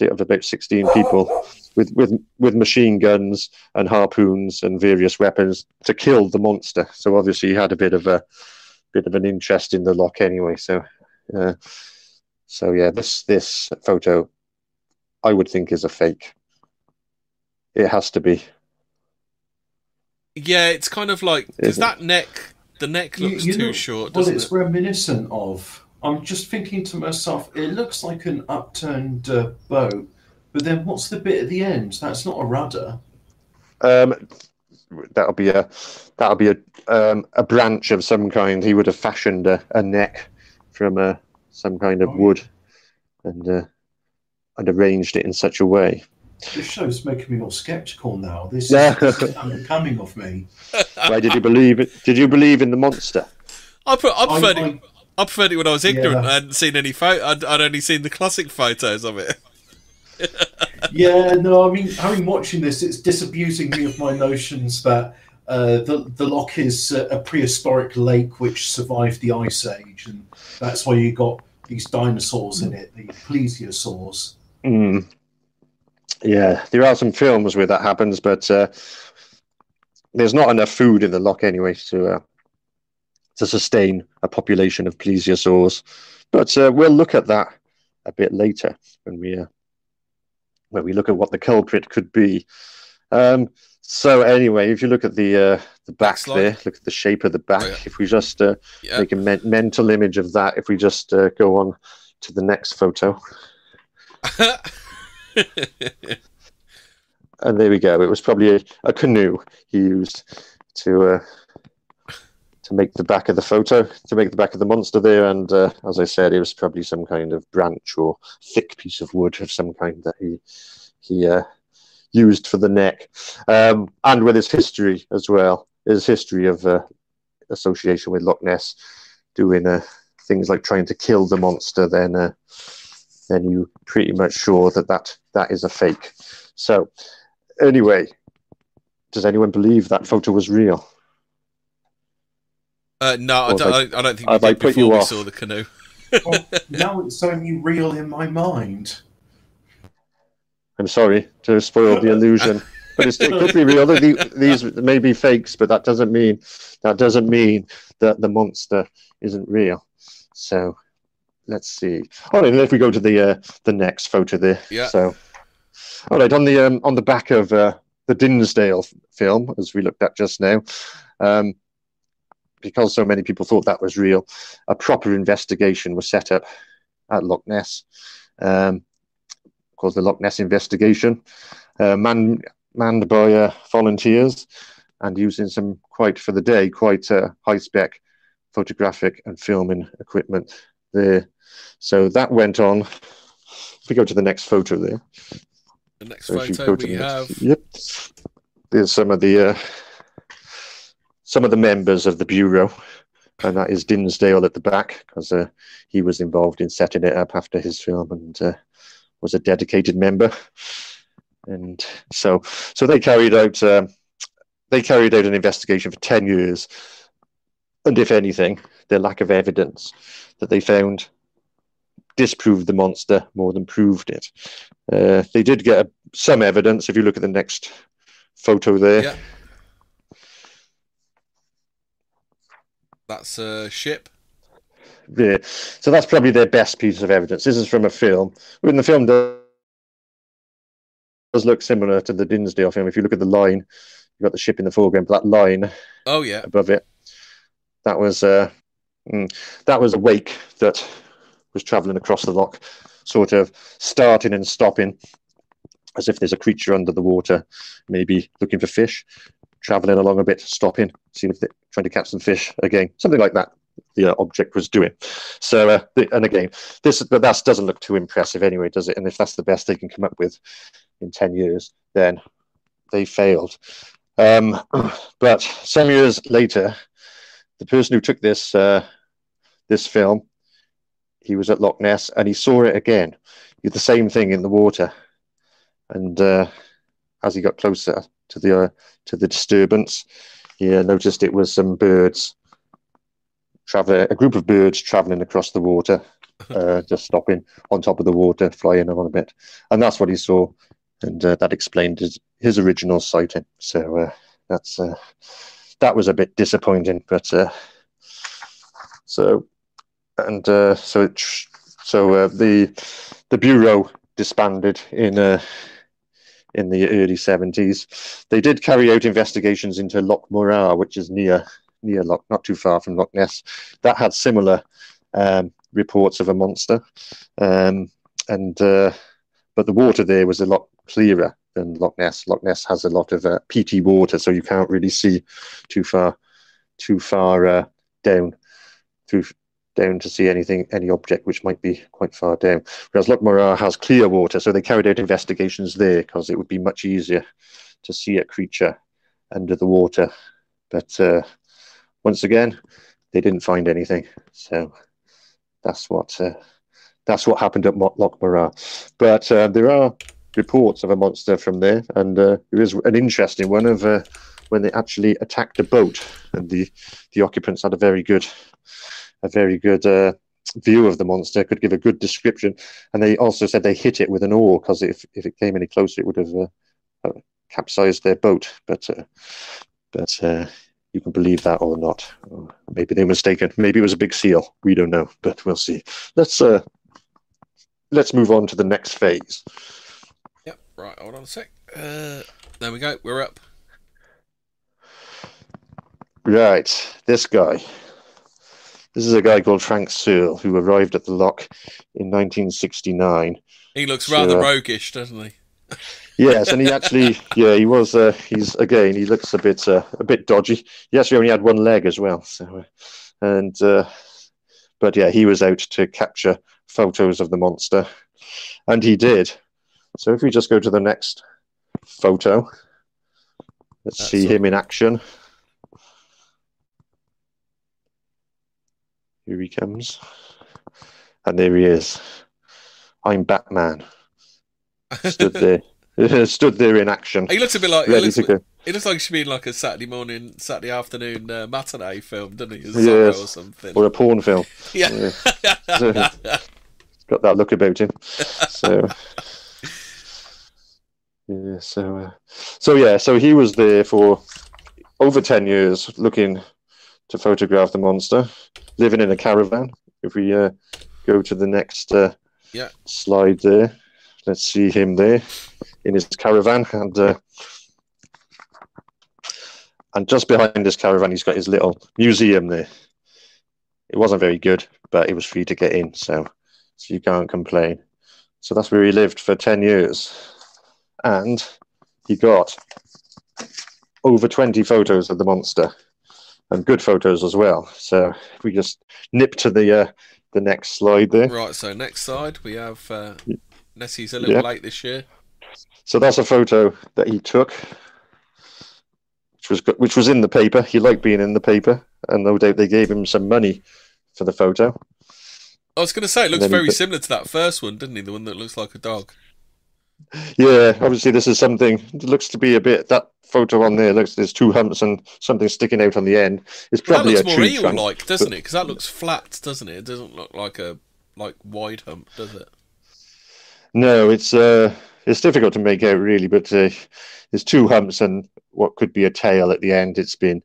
of about sixteen people with with with machine guns and harpoons and various weapons to kill the monster. So obviously, he had a bit of a bit of an interest in the lock anyway. So. Uh, so yeah, this this photo, I would think is a fake. It has to be. Yeah, it's kind of like does that neck the neck looks you too know short, What doesn't it's it? reminiscent of. I'm just thinking to myself, it looks like an upturned uh, boat, but then what's the bit at the end? That's not a rudder. Um, that'll be a that'll be a um, a branch of some kind. He would have fashioned a, a neck from uh, some kind of Oh. wood, and uh, and arranged it in such a way. This show's making me more skeptical now. This Yeah. is coming is of me. Why did you believe it? Did you believe in the monster? I, pre- I I, preferred it. I, I preferred it when I was ignorant. Yeah. I hadn't seen any photo. I'd, I'd only seen the classic photos of it. yeah, no, I mean, having watching this, it's disabusing me of my notions that uh, the the loch is uh, a prehistoric lake which survived the ice age, and that's why you got these dinosaurs in it, the plesiosaurs. Mm. Yeah, there are some films where that happens, but uh, there's not enough food in the lock anyway to uh, to sustain a population of plesiosaurs. But uh, we'll look at that a bit later when we uh, when we look at what the culprit could be. Um, so anyway, if you look at the uh, the back slide. there, look at the shape of the back. Oh, yeah. If we just uh, Yeah. make a men- mental image of that, if we just uh, go on to the next photo. And there we go. It was probably a, a canoe he used to uh, to make the back of the photo, to make the back of the monster there. And uh, as I said, it was probably some kind of branch or thick piece of wood of some kind that he he uh, used for the neck, um, and with his history as well. His history of uh, association with Loch Ness, doing uh, things like trying to kill the monster, then uh, then you're pretty much sure that, that that is a fake. So anyway, does anyone believe that photo was real? Uh, no, I don't, have I, I don't think we I did before you we off? saw the canoe. Well, now it's only real in my mind. I'm sorry to spoil the illusion, but it's, it could be real. These may be fakes, but that doesn't mean that doesn't mean that the monster isn't real. So let's see. All right, if we go to the uh, the next photo there. Yeah. So, all right, on the um, on the back of uh, the Dinsdale film, as we looked at just now, um, because so many people thought that was real, a proper investigation was set up at Loch Ness. Um, called the Loch Ness investigation, uh, man, manned by uh, volunteers and using some quite, for the day, quite uh, high spec photographic and filming equipment there. So that went on. If we go to the next photo there. The next So photo we the have. next- Yep. There's some of the uh, some of the members of the bureau, and that is Dinsdale at the back because uh, he was involved in setting it up after his film and uh, was a dedicated member. And so, so they carried out um, they carried out an investigation for ten years, and if anything, the lack of evidence that they found disproved the monster more than proved it. Uh, they did get a, some evidence. If you look at the next photo there, Yeah. That's a ship. Yeah. So that's probably their best piece of evidence. This is from a film. When the film does look similar to the Dinsdale film, if you look at the line, you've got the ship in the foreground, but that line Oh yeah. above it, that was uh, mm, that was a wake that was travelling across the loch, sort of starting and stopping, as if there's a creature under the water, maybe looking for fish, travelling along a bit, stopping, seeing if they're trying to catch some fish again, something like that. The uh, object was doing. So, uh, the, and again, this but that doesn't look too impressive anyway, does it? And if that's the best they can come up with in ten years, then they failed. Um, but some years later, the person who took this uh, this film, he was at Loch Ness and he saw it again. He did the same thing in the water, and uh, as he got closer to the uh, to the disturbance, he uh, noticed it was some birds travel a group of birds traveling across the water, uh, just stopping on top of the water, flying on a bit, and that's what he saw, and uh, that explained his his original sighting. So uh, that's uh, that was a bit disappointing, but uh, so and uh, so it, so uh, the the bureau disbanded in uh, in the early seventies. They did carry out investigations into Loch Morar, which is near near Loch, not too far from Loch Ness. That had similar um, reports of a monster, um, and uh, but the water there was a lot clearer than Loch Ness. Loch Ness has a lot of uh, peaty water, so you can't really see too far too far uh, down through down to see anything, any object which might be quite far down. Whereas Loch Morar has clear water, so they carried out investigations there because it would be much easier to see a creature under the water. But uh, once again, they didn't find anything. So that's what uh, that's what happened at Loch Morar. But uh, there are reports of a monster from there, and uh, there is an interesting one of uh, when they actually attacked a boat, and the the occupants had a very good a very good uh, view of the monster, could give a good description, and they also said they hit it with an oar because if if it came any closer, it would have uh, uh, capsized their boat. But uh, but uh, you can believe that or not. Maybe they're mistaken. Maybe it was a big seal. We don't know, but we'll see. Let's uh, let's move on to the next phase. Yep. Right. Hold on a sec. Uh, there we go. We're up. Right, this guy. This is a guy called Frank Searle who arrived at the lock in 1969. He looks rather Sure. roguish, doesn't he? Yes, and he actually, yeah, he was. Uh, he's again, he looks a bit, uh, a bit dodgy. Yes, he actually only had one leg as well. So, uh, and uh, but yeah, he was out to capture photos of the monster, and he did. So if we just go to the next photo. Let's That's see him in action. Here he comes. And there he is. I'm Batman. Stood there. Stood there in action. He looks a bit like he Ready looks, to go. he looks like he should be in like a Saturday morning, Saturday afternoon uh, matinee film, doesn't he? Yes. or something. Or a porn film. yeah. got that look about him. So yeah, so uh, so yeah, so he was there for over ten years, looking to photograph the monster, living in a caravan. If we uh, go to the next uh, Yeah. slide there, let's see him there in his caravan, and uh, and just behind his caravan, he's got his little museum there. It wasn't very good, but it was free to get in, so so you can't complain. So that's where he lived for 10 years. And he got over 20 photos of the monster and good photos as well. So if we just nip to the uh, the next slide there. Right. So next slide, we have uh, Nessie's a little Yeah. late this year. So that's a photo that he took, which was which was in the paper. He liked being in the paper, and no doubt they gave him some money for the photo. I was going to say it looks very put- similar to that first one, didn't he? The one that looks like a dog. Yeah, obviously this is something. It looks to be a bit. That photo on there looks. There's two humps and something sticking out on the end. It's probably that a looks more tree trunk. eel-like, doesn't it? Because that looks flat, doesn't it? It doesn't look like a like wide hump, does it? No, it's uh, it's difficult to make out really, but uh, there's two humps and what could be a tail at the end. It's been.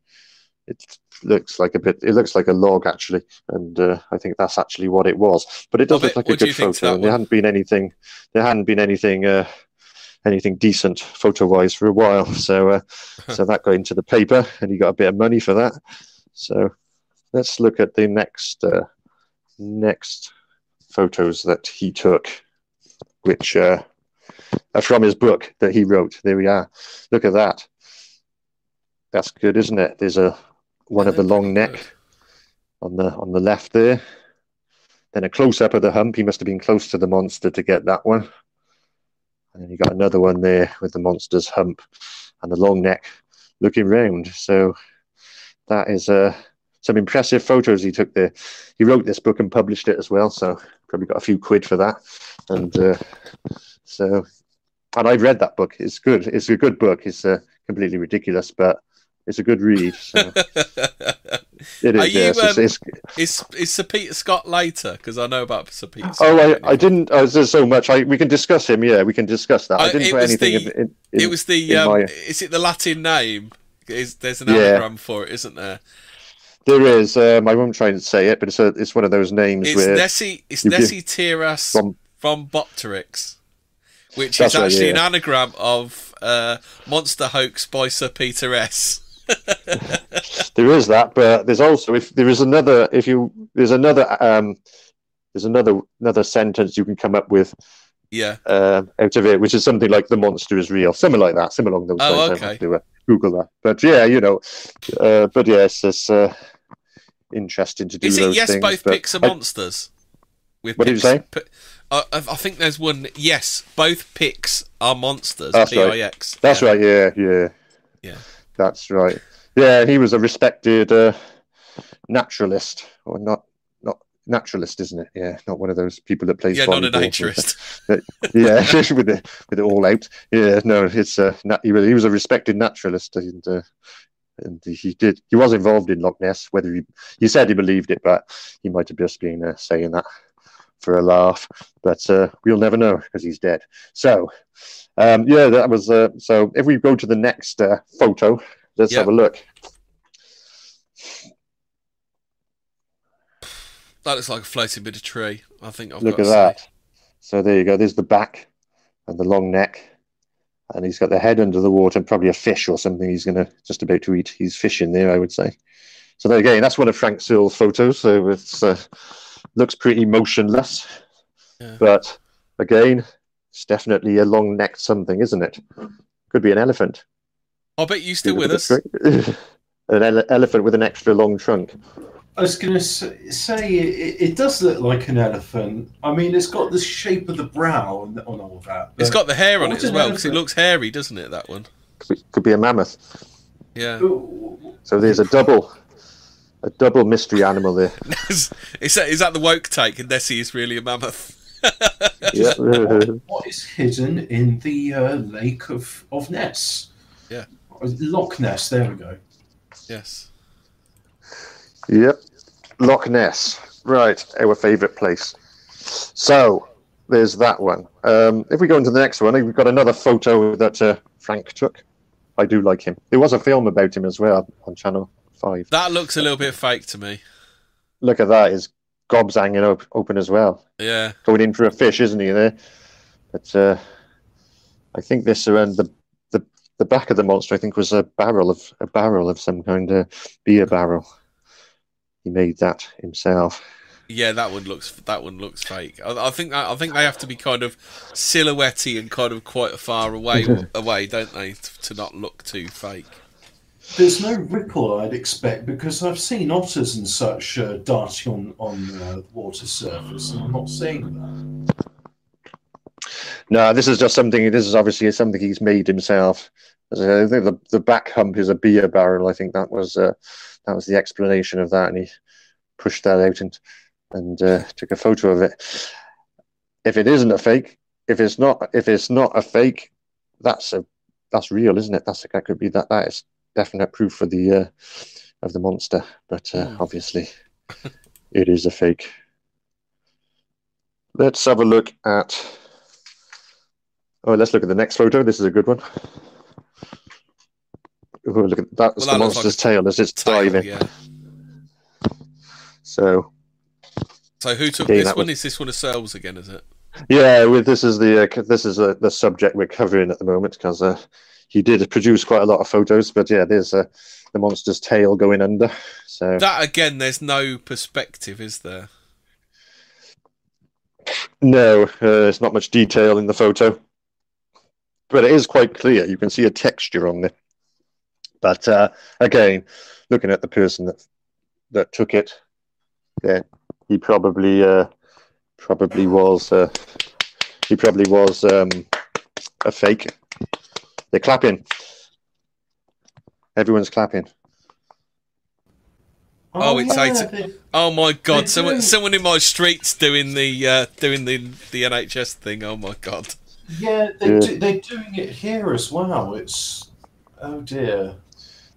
It looks like a bit. It looks like a log actually, and uh, I think that's actually what it was. But it does Well, look like what a good photo. And there hadn't been anything. There hadn't been anything. Uh, anything decent photo wise for a while. So uh, so that got into the paper, and he got a bit of money for that. So let's look at the next uh, next photos that he took, which uh, are from his book that he wrote. There we are. Look at that. That's good, isn't it? There's a one of the long neck on the on the left there. Then a close up of the hump. He must have been close to the monster to get that one. And then you got another one there with the monster's hump and the long neck looking round. So that is uh, some impressive photos he took there. He wrote this book and published it as well, so probably got a few quid for that. And uh, so, and I've read that book. It's good. It's a good book. It's uh, completely ridiculous, but it's a good read. So it Are you, yes, it's- um, it's, is is Sir Peter Scott later? Because I know about Sir Peter. Oh, Scott I, anyway. I didn't. Uh, there's so much. I we can discuss him. Yeah, we can discuss that. Uh, I didn't it put anything the- in, in. It was the um, my- is it the Latin name? Is there's an Yeah. anagram for it, isn't there? There is. Um, I won't try and say it, but it's a, it's one of those names It's where Nessie. It's Nessie Tiras from rhombopteryx, which That's is right, actually yeah. an anagram of uh, Monster Hoax by Sir Peter S. there is that, but there's also if there is another if you there's another um there's another another sentence you can come up with yeah. uh, out of it, which is something like the monster is real, something like that, something along those Oh, lines. I okay. to uh, Google that, but yeah, you know, uh, but yes, it's uh, interesting to do Is it yes? things. Both pics are I- monsters. With What did you say? pi- uh, I I think there's one. Yes, both pics are monsters. That's right. P-I-X. That's yeah. right. Yeah, yeah, Yeah. That's right. Yeah, he was a respected uh, naturalist, or not not naturalist, isn't it? Yeah, not one of those people that plays. Yeah, not a volleyball. naturist. yeah, with it with it all out. Yeah, no, it's uh, nat- he was he was a respected naturalist, and uh, and he did he was involved in Loch Ness. Whether he he said he believed it, but he might have just been uh, saying that for a laugh. But uh, we'll never know because he's dead. So. Um, yeah, that was uh, so. If we go to the next uh, photo, let's Yeah. have a look. That looks like a floating bit of tree. I think I've Look at that. Say. So there you go. There's the back and the long neck, and he's got the head under the water and probably a fish or something. He's gonna just about to eat. He's fishing there, I would say. So there again, that's one of Frank Searle's photos. So it's uh, looks pretty motionless, Yeah. but again, it's definitely a long necked something, isn't it? Could be an elephant. I bet you still with us. an ele- elephant with an extra long trunk. I was going to say it, it, does look like an elephant. I mean, it's got the shape of the brow and on all that. It's got the hair on it as well because it looks hairy, doesn't it? That one could be, could be a mammoth. Yeah. So there's a double, a double mystery animal there. is, that, is that the woke take? And Nessie is really a mammoth. yeah. what, what is hidden in the uh, lake of of Ness? Yeah. Loch Ness. There we go. Yes. Yep. Loch Ness. Right. Our favourite place. So there's that one. Um, if we go into the next one, we've got another photo that uh, Frank took. I do like him. There was a film about him as well on Channel 5. That looks a little bit fake to me. Look at that. His gob's hanging up, open as well. Yeah. Going in for a fish, isn't he, there? But uh, I think this around the, the the back of the monster, I think, was a barrel of a barrel of some kind of beer barrel. He made that himself. Yeah, that one looks that one looks fake. I, I think I think they have to be kind of silhouetty and kind of quite far away away, don't they, to not look too fake. There's no ripple I'd expect because I've seen otters and such uh, darting on on uh, water surface, and I'm not seeing that. No, this is just something. This is obviously something he's made himself. I think the, the back hump is a beer barrel. I think that was uh, that was the explanation of that, and he pushed that out and and uh, took a photo of it. If it isn't a fake, if it's not, if it's not a fake, that's a that's real, isn't it? That's that could be that that is definite proof for the uh, of the monster, but uh, mm. obviously it is a fake. Let's have a look at Oh, let's look at the next photo. This is a good one. Oh, look at that. That's well, the monster's like tail as it's tail, diving. Yeah. So. So who took this one? Was... Is this one of Searles again? Is it? Yeah, with this is the uh, this is uh, the subject we're covering at the moment because uh, he did produce quite a lot of photos. But yeah, there's uh, the monster's tail going under. So that again, there's no perspective, is there? No, uh, there's not much detail in the photo but it is quite clear. You can see a texture on it. But uh, again, looking at the person that that took it, yeah, he probably uh, probably was uh, he probably was um, a fake. They're clapping. Everyone's clapping. Oh, oh it's yeah, Oh my god! Someone, someone in my streets doing the uh, doing the the NHS thing. Oh my god! Yeah, they yeah. Do, they're doing it here as well. It's oh dear.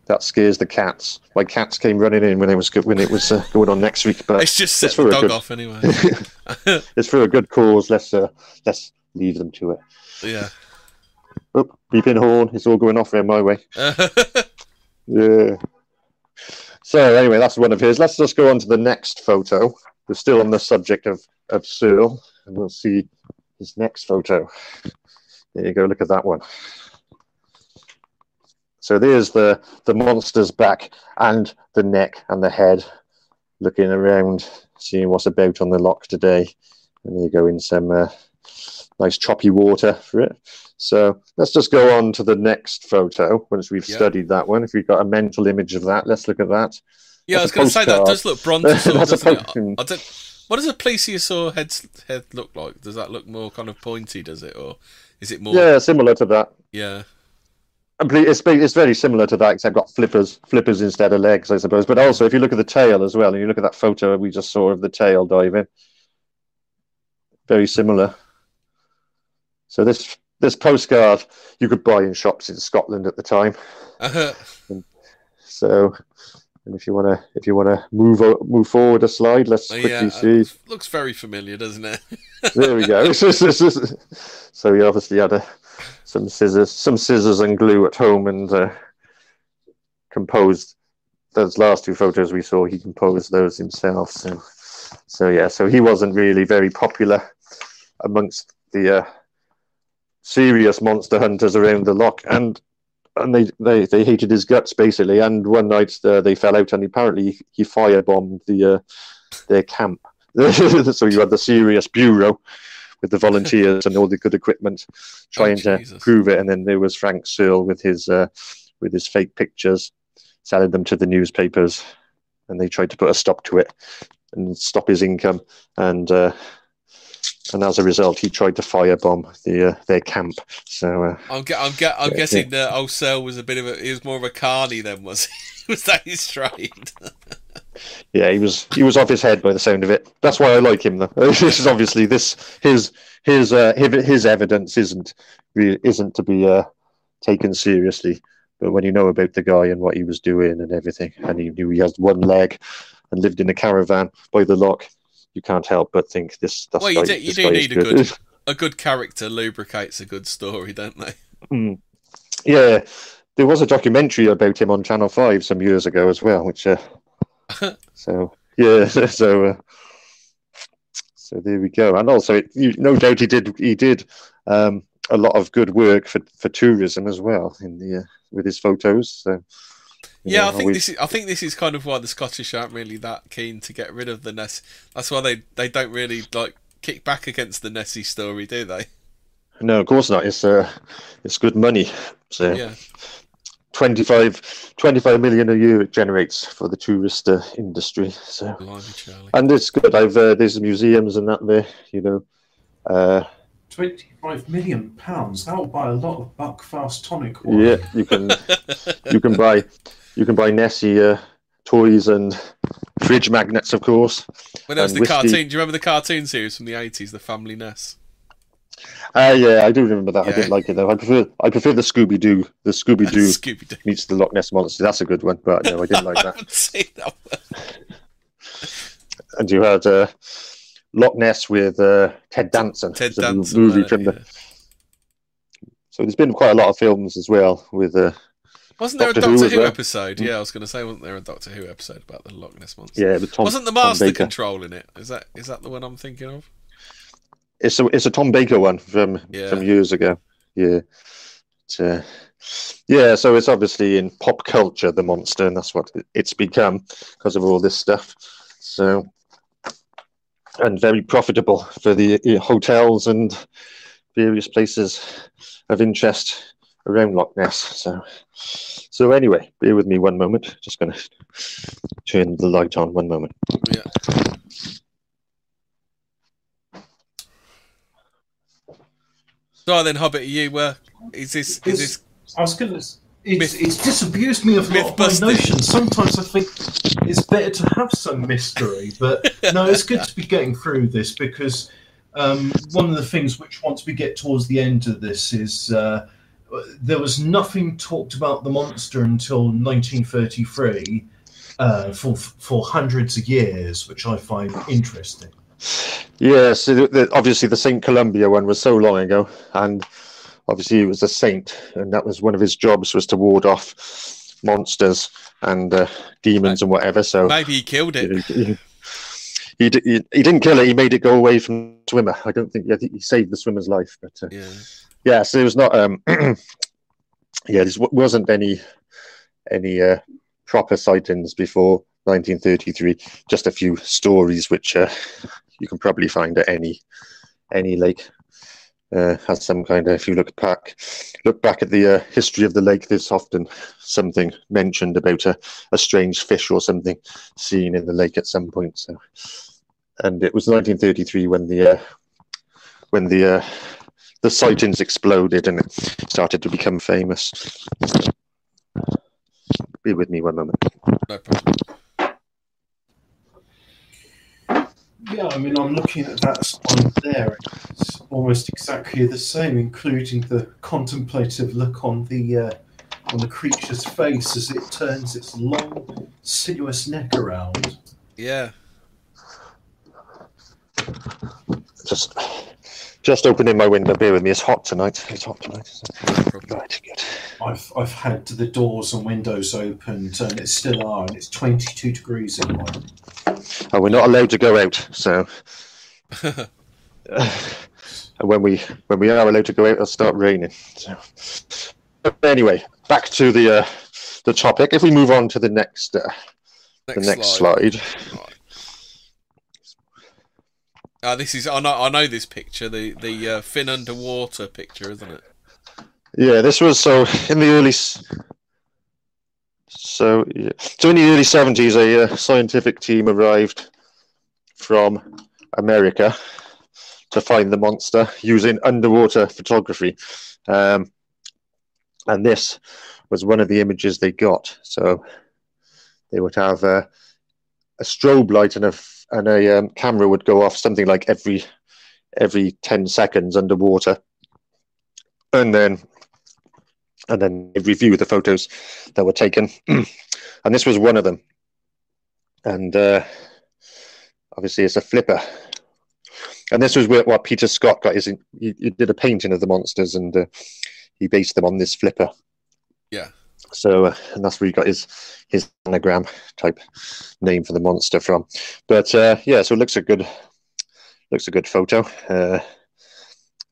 That scares the cats. My cats came running in when it was when it was uh, going on next week. But it's just set it's the dog good, off anyway. it's for a good cause. Let's uh, let's leave them to it. Yeah. Oh, beeping horn. It's all going off there my way. yeah. So anyway, that's one of his. Let's just go on to the next photo. We're still on the subject of of Searle, and we'll see his next photo. There you go, look at that one. So there's the, the monster's back and the neck and the head looking around, seeing what's about on the lock today. And there you go in some uh, nice choppy water for it. So let's just go on to the next photo once we've yep. studied that one. If we've got a mental image of that, let's look at that. Yeah, That's I was going to say that does look brontosaur, doesn't it? I, I what does a plesiosaur head head look like? Does that look more kind of pointy? Does it, or is it more? Yeah, similar to that. Yeah. It's, it's very similar to that, except I've got flippers, flippers instead of legs, I suppose. But also, if you look at the tail as well, and you look at that photo we just saw of the tail diving, very similar. So this this postcard you could buy in shops in Scotland at the time. Uh-huh. So and if you want to, if you want to move move forward a slide, let's quickly yeah, see. Looks very familiar, doesn't it? there we go. so he obviously had a, some scissors, some scissors and glue at home, and uh, composed those last two photos we saw. He composed those himself. So, so yeah. So he wasn't really very popular amongst the uh, serious monster hunters around the lock, and and they, they, they hated his guts basically. And one night uh, they fell out, and apparently he firebombed the uh, their camp. so you had the serious bureau with the volunteers and all the good equipment trying oh, to prove it, and then there was Frank Searle with his uh, with his fake pictures, selling them to the newspapers. and they tried to put a stop to it and stop his income. And uh, and as a result, he tried to firebomb the uh, their camp. So uh, I'm, ge- I'm, ge- I'm Yeah, guessing that old Searle was a bit of a. He was more of a carny then, was he? was that his trade? yeah, he was he was off his head by the sound of it. That's why I like him though. this is obviously this his his uh, his, his evidence isn't isn't to be uh, taken seriously. But when you know about the guy and what he was doing and everything, and he knew he has one leg and lived in a caravan by the lock, you can't help but think this. this Well, you do- you do need a good- a good character lubricates a good story, don't they? Mm. Yeah, there was a documentary about him on Channel Five some years ago as well, which. Uh, so yeah, so uh, so there we go, and also it, you, no doubt he did he did um, a lot of good work for, for tourism as well in the uh, with his photos. So Yeah, know, I think we- this is. I think this is kind of why the Scottish aren't really that keen to get rid of the Ness. That's why they they don't really like kick back against the Nessie story, do they? No, of course not. It's uh, it's good money. So Yeah, 25, 25 million a year it generates for the tourist uh, industry. So blimey, and it's good. I've uh, there's museums and that there. You know, uh, 25 million pounds. That'll buy a lot of Buckfast tonic water. yeah, you can you can buy you can buy Nessie uh, toys and fridge magnets, of course. When there was the whiskey. cartoon, do you remember the cartoon series from the eighties, The Family Ness? Uh, yeah, I do remember that. I didn't like it though. I prefer I prefer the Scooby Doo. The Scooby Doo Scooby Doo. meets the Loch Ness monster. That's a good one, but no, I didn't like I that. that one. And you had uh, Loch Ness with uh, Ted Danson. Ted It's a mo- Danson. movie from the. yeah. So there's been quite a lot of films as well with. Uh, Wasn't there Doctor a Doctor as Who, episode? Yeah, I was going to say, wasn't there a Doctor Who episode about the Loch Ness monster? yeah, Tom. wasn't the Master. Control in it? Is that is that the one I'm thinking of? It's a it's a Tom Baker one from Yeah. from years ago. Yeah. Uh, yeah, so it's obviously in pop culture the monster, and that's what it's become because of all this stuff. So, and very profitable for the uh, hotels and various places of interest around Loch Ness. So, so anyway, bear with me one moment. Just going to turn the light on. One moment. Yeah. So then, Hobbit, are you uh, is this is Is- this I was going to. It's, Myth- it's disabused me of a lot of my Myth-busting. notions. Sometimes I think it's better to have some mystery, but no, it's good to be getting through this because um, one of the things which, once we get towards the end of this, is uh, there was nothing talked about the monster until 1933 uh, for for hundreds of years, which I find interesting. Yes, the, the, obviously the Saint Columba one was so long ago, and obviously he was a saint, and that was one of his jobs was to ward off monsters and uh, demons and whatever. So maybe he killed it? he, he, he, he, he didn't kill it; he made it go away from the swimmer. I don't think I think he saved the swimmer's life, but uh, Yeah. Yeah, so there was not. Um, yeah, there wasn't any any uh, proper sightings before 1933. Just a few stories, which uh, you can probably find at any any lake. Uh, has some kind of. If you look back, look back at the uh, history of the lake, there's often something mentioned about a, a strange fish or something seen in the lake at some point. So, and it was 1933 when the uh, when the uh, the sightings exploded and it started to become famous. Be with me one moment. No problem. Yeah, I mean, I'm looking at that spine there. It's almost exactly the same, including the contemplative look on the uh, on the creature's face as it turns its long, sinuous neck around. Yeah. Just, just opening my window. Bear with me. It's hot tonight. It's hot tonight. No. Right, good. I've I've had the doors and windows opened, and it still are, and it's 22 degrees in mine. Oh, we're not allowed to go out, so and when we when we are allowed to go out, it'll start raining. So, but anyway, back to the uh, the topic. If we move on to the next uh, the next slide. Right. Ah, this is I know I know this picture the the uh, fin underwater picture isn't it? Yeah, this was so in the early. So, yeah. so in the early 70s, a uh, scientific team arrived from America to find the monster using underwater photography. Um, and this was one of the images they got. So they would have uh, a strobe light and a, and a um, camera would go off something like every every 10 seconds underwater. And then and then review the photos that were taken. and this was one of them. And uh, obviously, it's a flipper. And this was where, what Peter Scott got his. He, he did a painting of the monsters, and uh, he based them on this flipper. Yeah. So, uh, and that's where he got his his anagram type name for the monster from. But uh, yeah, so it looks a good looks a good photo. Uh,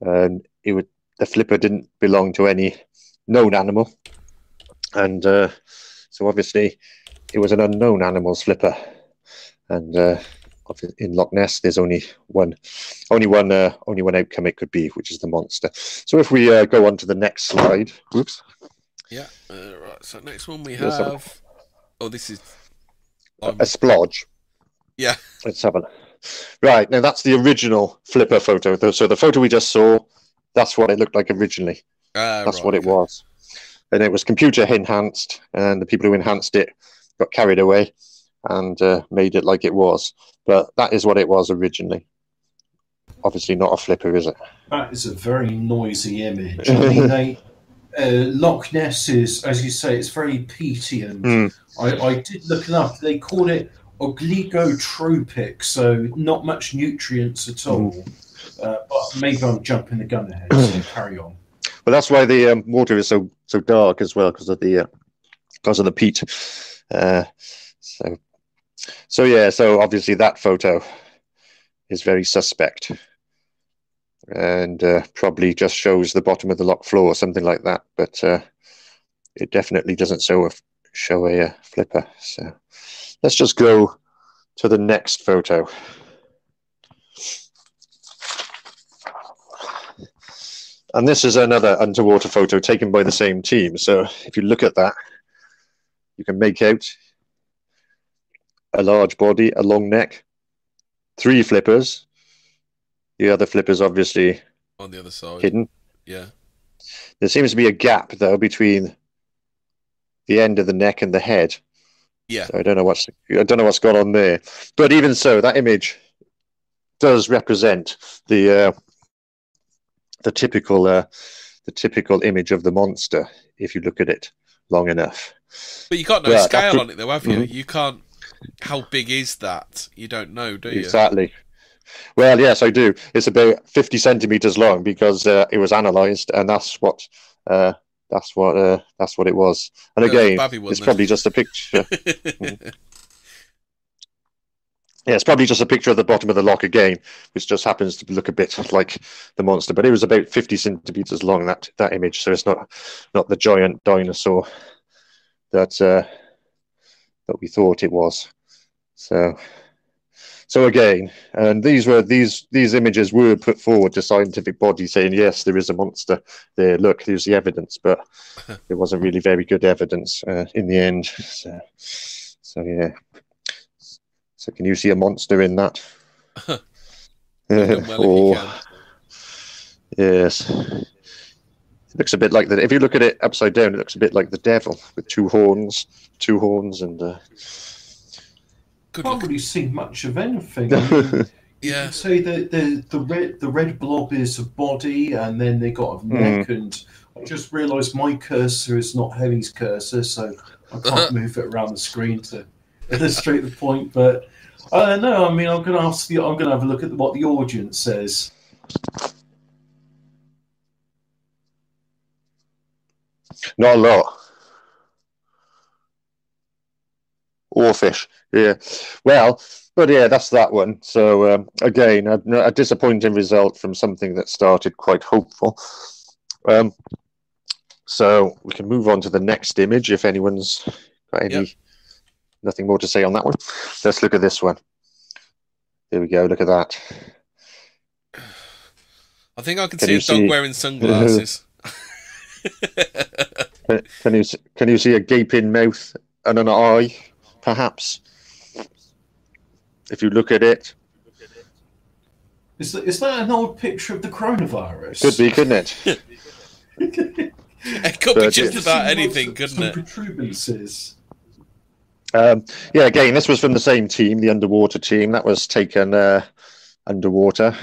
and it would the flipper didn't belong to any known animal, and uh, so obviously it was an unknown animal's flipper, and uh, in Loch Ness there's only one, only one, uh, only one outcome it could be, which is the monster. So if we uh, go on to the next slide, whoops. Yeah. Uh, right. So next one we have. Oh, this is um... a splodge. Yeah. Let's have a. Right now, that's the original flipper photo. So the photo we just saw, that's what it looked like originally. Uh, That's right, what it okay. was. And it was computer enhanced, and the people who enhanced it got carried away and uh, made it like it was. But that is what it was originally. Obviously, not a flipper, is it? That is a very noisy image. I mean, they, uh, Loch Ness is, as you say, it's very peaty, and Mm. I, I did look it up. They call it oligotrophic, so not much nutrients at all. Uh, but maybe I'm jumping the gun ahead. So carry on. Well, that's why the um, water is so so dark as well because of the uh, because of the peat. Uh, so so yeah. So obviously that photo is very suspect, and uh, probably just shows the bottom of the lock floor or something like that. But uh, it definitely doesn't show a show a, uh flipper. So let's just go to the next photo. And this is another underwater photo taken by the same team. So if you look at that, you can make out a large body, a long neck, three flippers. The other flippers obviously on the other side. hidden. Yeah. There seems to be a gap though between the end of the neck and the head. Yeah. So I don't know what's I don't know what's gone on there. But even so, that image does represent the uh, the typical uh, the typical image of the monster if you look at it long enough. But you got no Yeah, scale after- on it though, have you? Mhm. You can't. How big is that? You don't know, do you? Exactly. Well, yes, I do. It's about fifty centimeters long because uh, it was analysed, and that's what uh, that's what uh, that's what it was. And Yeah, it's a again, it's probably just a picture. Yeah, it's probably just a picture of the bottom of the lock again, which just happens to look a bit like the monster. But it was about fifty centimeters long that that image, so it's not not the giant dinosaur that uh, that we thought it was. So, so again, and these were these these images were put forward to scientific bodies saying yes, there is a monster there. Look, here's the evidence, but it wasn't really very good evidence uh, in the end. So, so yeah. So can you see a monster in that? Well Or- yes. It looks a bit like that. If you look at it upside down, it looks a bit like the devil with two horns, two horns, and uh, Good Can't look. really see much of anything. I mean, You Yeah. can say that the the red the red blob is a body, and then they got a hmm. neck. And I just realised my cursor is not Hemi's cursor, so I can't move it around the screen to illustrate the point. But uh, I don't know. I mean, I'm going to ask the. I'm going to have a look at what the audience says. not a lot. Oarfish, yeah. Well, but yeah, that's that one. So um, again, a, a disappointing result from something that started quite hopeful. Um, so we can move on to the next image if anyone's got any Yep. nothing more to say on that one. Let's look at this one. There we go. Look at that. I think I can, Can see a dog see- wearing sunglasses. Can- Can you can you see a gaping mouth and an eye, perhaps. If you look at it, Is that, is that an old picture of the coronavirus? could be, couldn't it? It could be just about anything, couldn't it? protuberances. Um, yeah, again, this was from the same team, the underwater team. That was taken uh, underwater,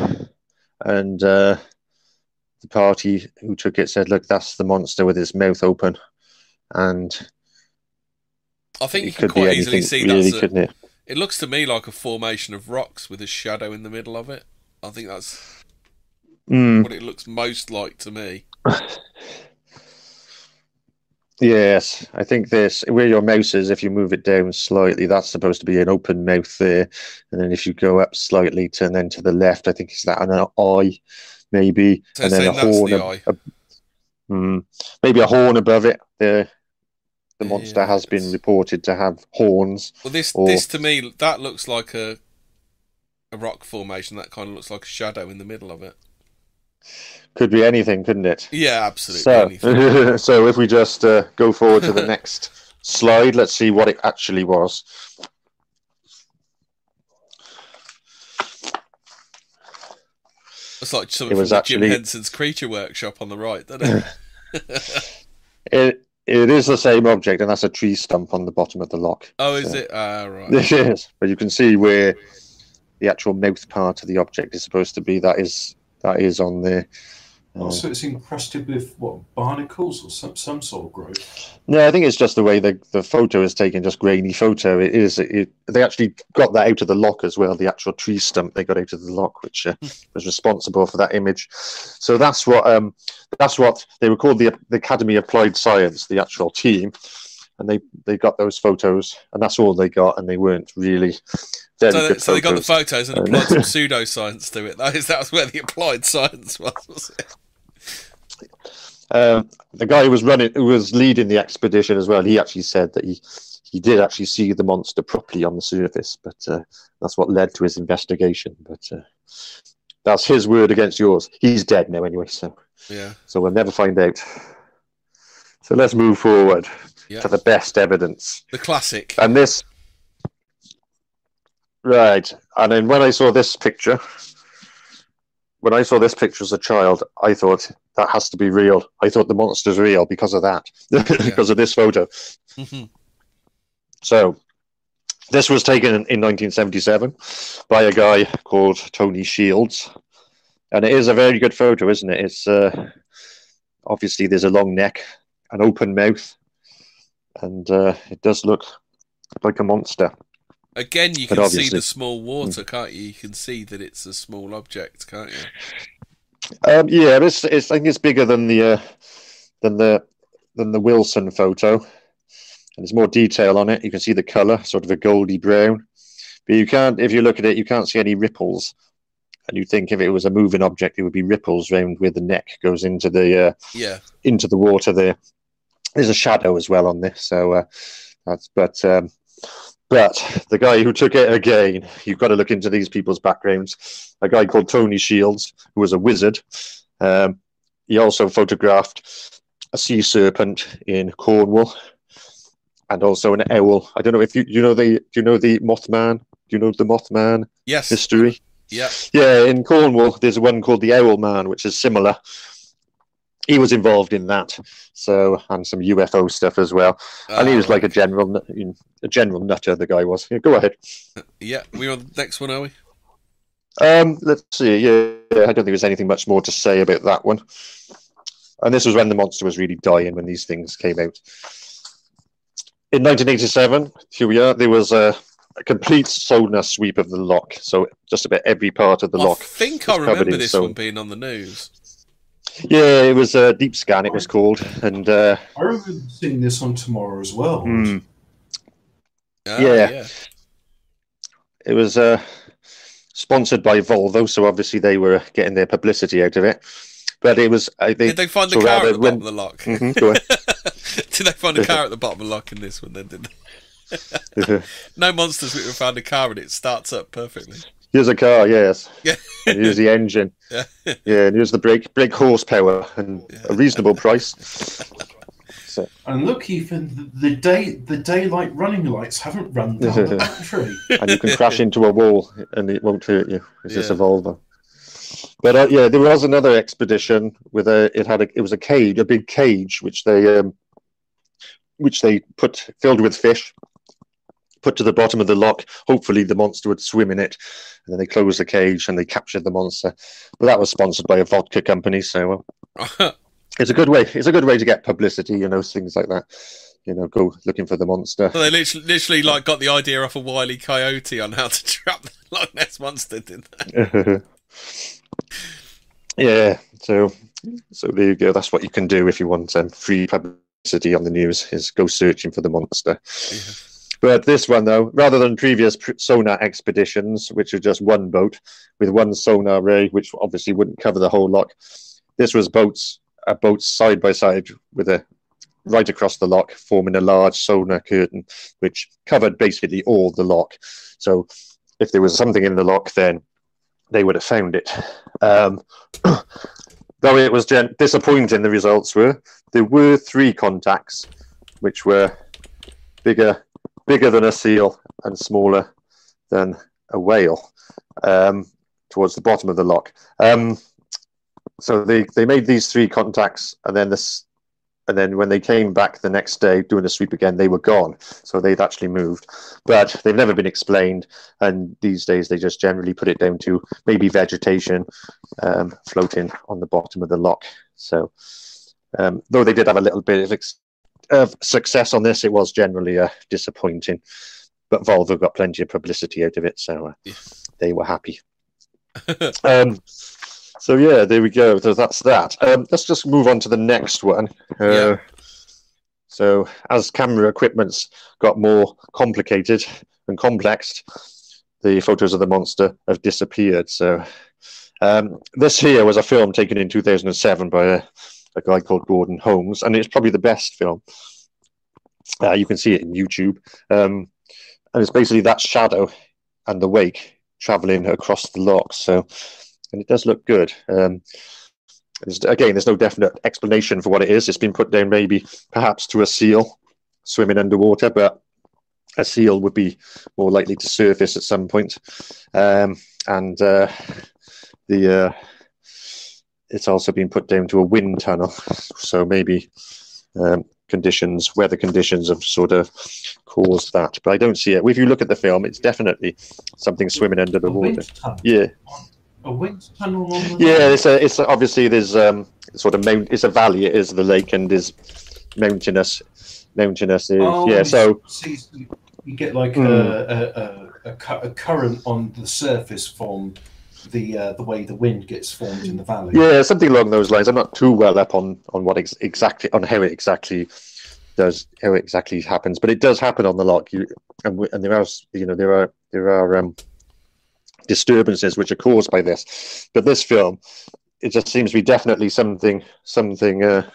and uh, the party who took it said, "Look, that's the monster with its mouth open," and I think you it can could be quite easily see really, that's. It? it looks to me like a formation of rocks with a shadow in the middle of it. I think that's Mm, what it looks most like to me. yes, I think this where your mouse is. If you move it down slightly, that's supposed to be an open mouth there, and then if you go up slightly to and then to the left, I think is that an eye, maybe, So and then a horn. the eye. ab- mm, maybe a horn above it. The the monster Yeah, has been reported to have horns. Well, this or- this to me that looks like a a rock formation. That kind of looks like a shadow in the middle of it. Could be anything, couldn't it? Yeah, absolutely. So, anything. so if we just uh, go forward to the next slide, let's see what it actually was. It's like something it was from actually- Jim Henson's Creature Workshop on the right, doesn't it? It it is the same object, and that's a tree stump on the bottom of the lock. oh, is So- it? Ah, right. It is, but you can see where the actual mouth part of the object is supposed to be. That is that is on there. Uh, Also, it's encrusted with what barnacles or some some sort of growth. No, I think it's just the way the, the photo is taken, just grainy photo. It is. It, they actually got that out of the lock as well. The actual tree stump they got out of the lock, which uh, was responsible for that image. So that's what um, that's what they were called the, the Academy of Applied Science, the actual team, and they they got those photos, and that's all they got, and they weren't really So, they, so they got the photos. photos and applied some pseudoscience to it. That is that was where the applied science was. was? Um, the guy who was running, who was leading the expedition as well, he actually said that he he did actually see the monster properly on the surface, but uh, that's what led to his investigation. But uh, that's his word against yours. He's dead now anyway, so Yeah, so we'll never find out. So let's move forward yeah. to the best evidence, The classic. and this. Right, and then when I saw this picture, when I saw this picture as a child, I thought that has to be real. I thought the monster's real because of that, because of this photo. Mhm. So, this was taken in, in 1977 by a guy called Tony Shiels, and it is a very good photo, isn't it? It's uh, obviously there's a long neck, an open mouth, and uh, it does look like a monster. Again, you But can see the small water, can't you? You can see that it's a small object, can't you? Um, yeah, it's, it's I think it's bigger than the uh, than the than the Wilson photo, and there's more detail on it. You can see the color, sort of a goldy brown, but you can't if you look at it, you can't see any ripples. And you think if it was a moving object, it would be ripples round where the neck goes into the uh, Yeah. into the water. There, there's a shadow as well on this. So uh, that's but um, but the guy who took it again, you've got to look into these people's backgrounds. A guy called Tony Shiels, who was a wizard. Um, he also photographed a sea serpent in Cornwall, and also an owl. I don't know if you you know the do you know the Mothman? Do you know the Mothman Yes. history? Yeah. Yeah, in Cornwall, there's one called the Owl Man, which is similar. He was involved in that, so and some UFO stuff as well. and he was like a general, a general nutter. The guy was. Yeah, go ahead. Yeah. We on the next one, are we? Um, let's see. Yeah, I don't think there's anything much more to say about that one. And this was when the monster was really dying when these things came out. In 1987, here we are. There was a, a complete sonar sweep of the lock. So just about every part of the I lock. I think I remember this soap. one being on the news. Yeah, it was a deep scan. It was called, and uh, I remember seeing this on Tomorrow as well. Ah, Yeah. yeah. it was uh, sponsored by Volvo. So obviously they were getting their publicity out of it. But it was. I Did they find the car at the when- bottom of the lock? Mhm, did they find a car at the bottom of the lock in this one? Then did they? No monsters. We found a car and it starts up perfectly. Here's a car, yes. Yeah. Here's the engine. Yeah. Yeah, and here's the brake brake horsepower and a reasonable price. So, And look, even the, the day the daylight running lights haven't run down the battery. and you can crash into a wall and it won't hurt you. It's just a Yeah. Volvo. But uh, yeah, there was another expedition with a. It had a. It was a cage, a big cage, which they um, which they put filled with fish, put to the bottom of the lock. Hopefully, the monster would swim in it, and then they closed the cage and they captured the monster. But that was sponsored by a vodka company, so uh, it's a good way. It's a good way to get publicity, you know, things like that. You know, go looking for the monster. So they literally, literally like got the idea off a wily coyote on how to trap the Loch Ness monster, didn't they? yeah, so so there you go. That's what you can do if you want um, free publicity on the news: is go searching for the monster. Yeah. But this one, though, rather than previous sonar expeditions, which are just one boat with one sonar ray, which obviously wouldn't cover the whole lock, this was boats, uh, boats side by side with a right across the lock, forming a large sonar curtain, which covered basically all the lock. So if there was something in the lock, then they would have found it. Um, though it was gen- disappointing, the results were there were three contacts, which were bigger, bigger than a seal and smaller than a whale, um, towards the bottom of the lock. Um, so they, they made these three contacts, and then this, and then when they came back the next day doing the sweep again, they were gone. So they'd actually moved, but they've never been explained. And these days, they just generally put it down to maybe vegetation um, floating on the bottom of the lock. So, um, though they did have a little bit of, ex- of success on this, it was generally uh, disappointing. But Volvo got plenty of publicity out of it, so uh, Yeah. they were happy. um, so yeah, there we go. So that's that. Um, let's just move on to the next one. Uh, Yeah. So as camera equipment's got more complicated and complex, the photos of the monster have disappeared. So um, this here was a film taken in 2007 by a, a guy called Gordon Holmes, and it's probably the best film. Uh, you can see it in YouTube, um, and it's basically that shadow and the wake traveling across the lock. So, and it does look good. Um, there's, again, there's no definite explanation for what it is. It's been put down maybe perhaps to a seal swimming underwater, but a seal would be more likely to surface at some point. Um, and uh, the uh, it's also been put down to a wind tunnel, so maybe um, conditions, weather conditions, have sort of caused that. But I don't see it. If you look at the film, it's definitely something swimming under the a water. Yeah, A wind tunnel on the yeah. It's a, it's a, obviously there's um sort of mount. It's a valley. It is the lake and is mountainous. Mountainous is Oh, yeah. So see, you- get like Hmm. a, a, a, current on the surface from the uh, the way the wind gets formed in the valley. Yeah, something along those lines. I'm not too well up on on what ex- exactly on how it exactly does how it exactly happens, but it does happen on the lock. You and, and there are you know there are there are um, disturbances which are caused by this. But this film, it just seems to be definitely something something uh,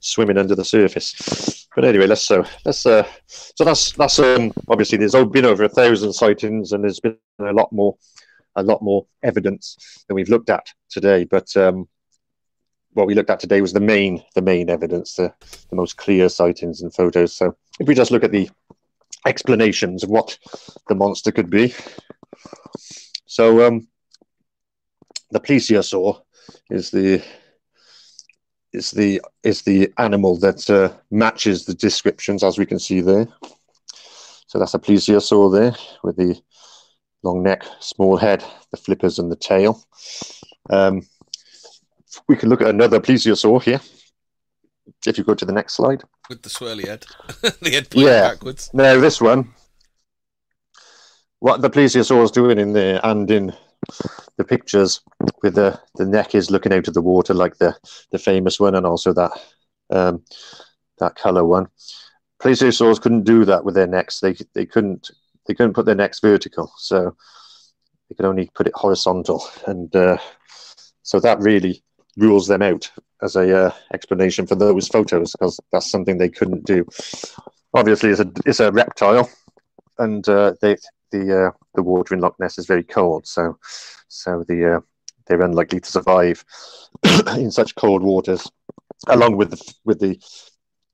swimming under the surface. But anyway, let's uh, let's uh, so that's that's um, obviously there's been over a thousand sightings and there's been a lot more a lot more evidence than we've looked at today. But um, what we looked at today was the main the main evidence, the, the most clear sightings and photos. So if we just look at the explanations of what the monster could be. So um, the plesiosaur is the is the is the animal that uh, matches the descriptions as we can see there. So that's a plesiosaur there with the long neck, small head, the flippers, and the tail. Um, we can look at another plesiosaur here. If you go to the next slide. With the swirly head. the head pointing Yeah. backwards. Now, this one, what the plesiosaur is doing in there and in the pictures with the, the neck is looking out of the water like the, the famous one and also that um, that color one. Plesiosaurs couldn't do that with their necks. They they couldn't they couldn't put their necks vertical, so they could only put it horizontal, and uh, so that really rules them out as a uh, explanation for those photos because that's something they couldn't do. Obviously, it's a it's a reptile, and uh, they the uh, the water in Loch Ness is very cold, so so the uh, they're unlikely to survive in such cold waters, along with the with the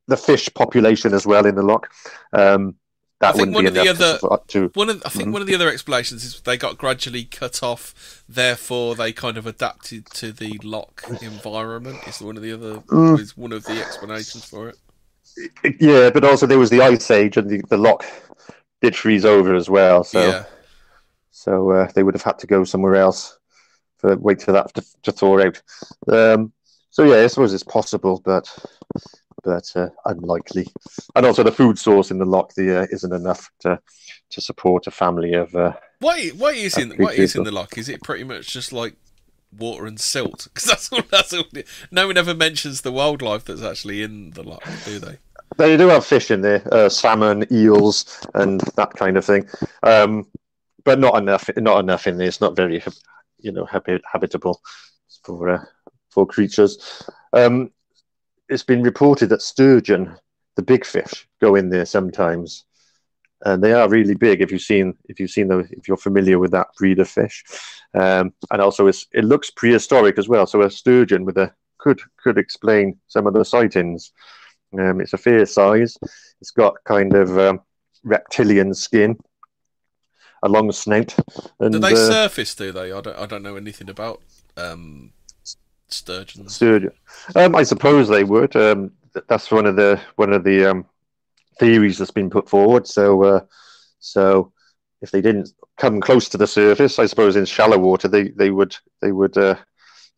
the fish population as well in the loch. Um, that I think wouldn't one be of the enough other- to, to One of I think Mhm. one of the other explanations is they got gradually cut off, therefore they kind of adapted to the lock environment. Is one of the other Mm. is one of the explanations for it. yeah, but also there was the ice age and the, the loch did freeze over as well. So yeah, so uh, they would have had to go somewhere else for wait for that to, to thaw out. Um, so yeah, I suppose it's possible, but but uh, unlikely. And also the food source in the lock the, uh, isn't enough to to support a family of. Uh, what what is in what is in the lock? Is it pretty much just like water and silt? Because that's all. That's all. No one ever mentions the wildlife that's actually in the lock, do they? they do have fish in there, uh, salmon, eels, and that kind of thing, um, but not enough. Not enough in there. It's not very, you know, habitable for uh, for creatures. Um, it's been reported that sturgeon, the big fish, go in there sometimes, and they are really big. If you've seen, if you've seen, the, if you're familiar with that breed of fish, um, and also it's, it looks prehistoric as well. So a sturgeon with a could could explain some of the sightings. Um, it's a fair size. It's got kind of um, reptilian skin, a long snout. And, Do they uh, surface? Do they? I don't. I don't know anything about um, sturgeons. Sturgeon. Um, I suppose they would. Um, that's one of the one of the um, theories that's been put forward. So, uh, so if they didn't come close to the surface, I suppose in shallow water they they would they would uh,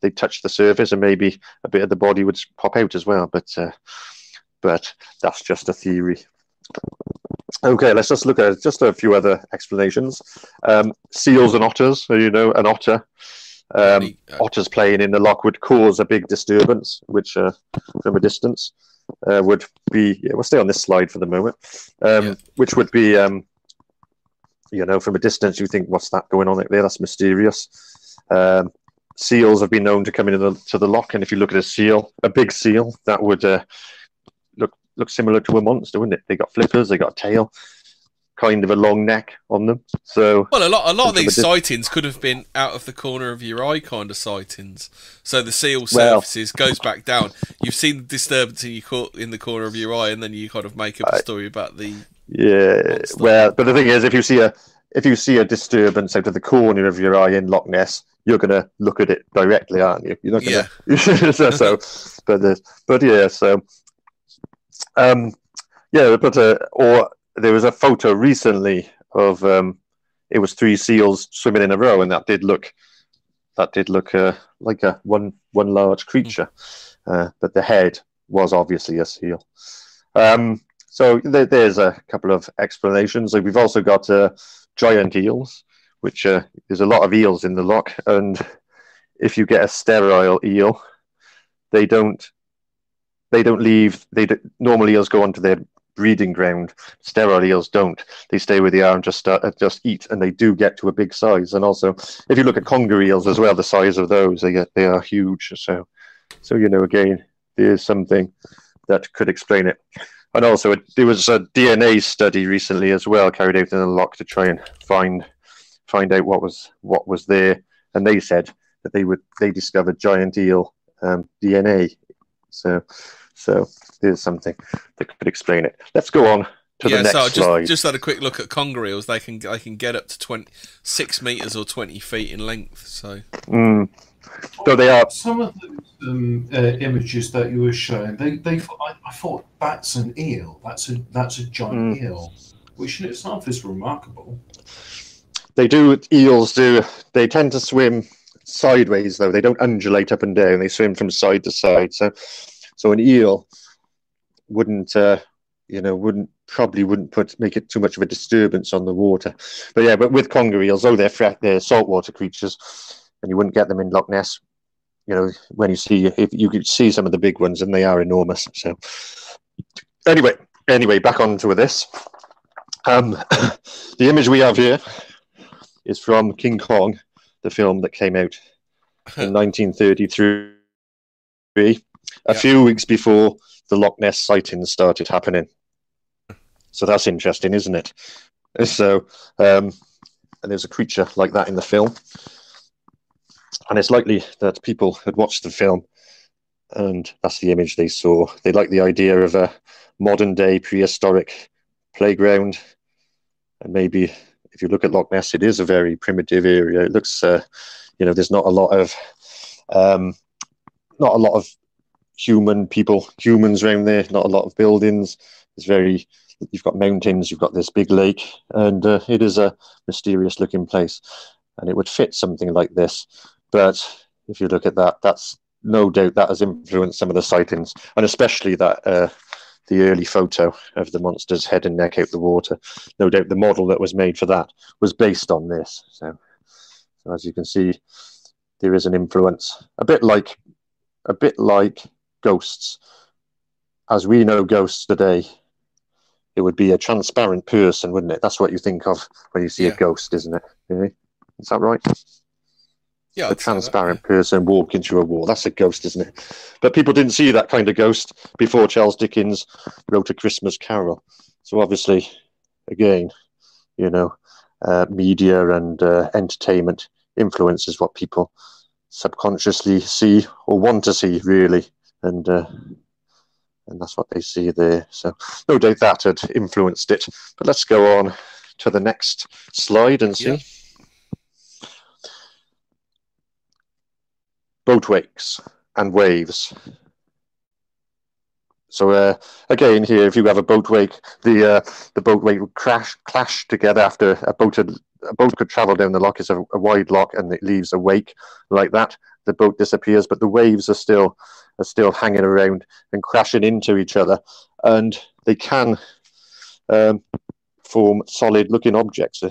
they touch the surface and maybe a bit of the body would pop out as well. But uh, but that's just a theory. Okay, let's just look at just a few other explanations. Um, seals and otters. You know, an otter. Um, uh, otters playing in the lock would cause a big disturbance, which uh, from a distance uh, would be. Yeah, we'll stay on this slide for the moment. Um, Yeah. Which would be, um, you know, from a distance, you think, what's that going on there? That's mysterious. Um, seals have been known to come into the, to the lock, and if you look at a seal, a big seal, that would uh, look look similar to a monster, wouldn't it? They got flippers, they got a tail, kind of a long neck on them. So Well, a lot, a lot of these sightings could have been out of the corner of your eye kind of sightings. So the seal Well- surfaces goes back down. You've seen the disturbance in, your in the corner of your eye, and then you kind of make up a story about the. Yeah, Monster. well, but the thing is, if you see a if you see a disturbance out of the corner of your eye in Loch Ness, you're gonna look at it directly, aren't you? You're not gonna. so, so, but the, but yeah, so, um, yeah, but uh, or there was a photo recently of um, it was three seals swimming in a row, and that did look that did look uh, like a one one large creature, uh, but the head was obviously a seal. Um, so there, there's a couple of explanations. Like we've also got uh, giant eels, which uh, there's a lot of eels in the lock, and if you get a sterile eel, they don't they don't leave. They do, normal eels go onto their breeding ground. Sterile eels don't. They stay where they are and just start, uh, just eat, and they do get to a big size. And also, if you look at conger eels as well, the size of those, they get they are huge. So, so you know, again, there's something that could explain it. And also, there was a DNA study recently as well carried out in the lock to try and find find out what was what was there. And they said that they would they discovered giant eel um, DNA. So, so there's something that could explain it. Let's go on to yeah, the next so I just slide. just had a quick look at conger eels. They can they can get up to twenty six meters or twenty feet in length. So Mm. Though they are, Some of those um, uh, images that you were showing, they, they, I, I thought that's an eel. That's a that's a giant Mm. eel, which in itself is remarkable. they do eels do. They tend to swim sideways though. They don't undulate up and down. They swim from side to side. So, so an eel wouldn't, uh, you know, wouldn't probably wouldn't put make it too much of a disturbance on the water. But yeah, but with conger eels, though they're fre- they're saltwater creatures, and you wouldn't get them in Loch Ness. You know, when you see if you could see some of the big ones, and they are enormous. So, anyway, anyway, back on to this. Um, the image we have here is from King Kong, the film that came out in 1933, a Yeah. few weeks before the Loch Ness sightings started happening. So that's interesting, isn't it? So, um, and there's a creature like that in the film, and it's likely that people had watched the film and that's the image they saw. They like the idea of a modern day prehistoric playground, and maybe if you look at Loch Ness, it is a very primitive area. It looks, uh, you know, there's not a lot of, um, not a lot of human people, humans around there. Not a lot of buildings. It's very, you've got mountains, you've got this big lake, and uh, it is a mysterious looking place, and it would fit something like this. But if you look at that, that's no doubt that has influenced some of the sightings, and especially that uh, the early photo of the monster's head and neck out the water. No doubt the model that was made for that was based on this. So, so as you can see, there is an influence, a bit like, a bit like ghosts. As we know ghosts today, it would be a transparent person, wouldn't it? That's what you think of when you see Yeah. a ghost, isn't it? Is that right? Yeah, a say that, transparent person walking through a wall. That's a ghost, isn't it? But people didn't see that kind of ghost before Charles Dickens wrote A Christmas Carol. So obviously, again, you know, uh, media and uh, entertainment influences what people subconsciously see or want to see, really, and uh, and that's what they see there. So no doubt that had influenced it. But let's go on to the next slide and see. Yeah. boat wakes and waves. So uh, again, here, if you have a boat wake, the uh, the boat wake would crash clash together after a boat had, a boat could travel down the lock. It's a, a wide lock, and it leaves a wake like that. The boat disappears, but the waves are still are still hanging around and crashing into each other, and they can um, form solid-looking objects.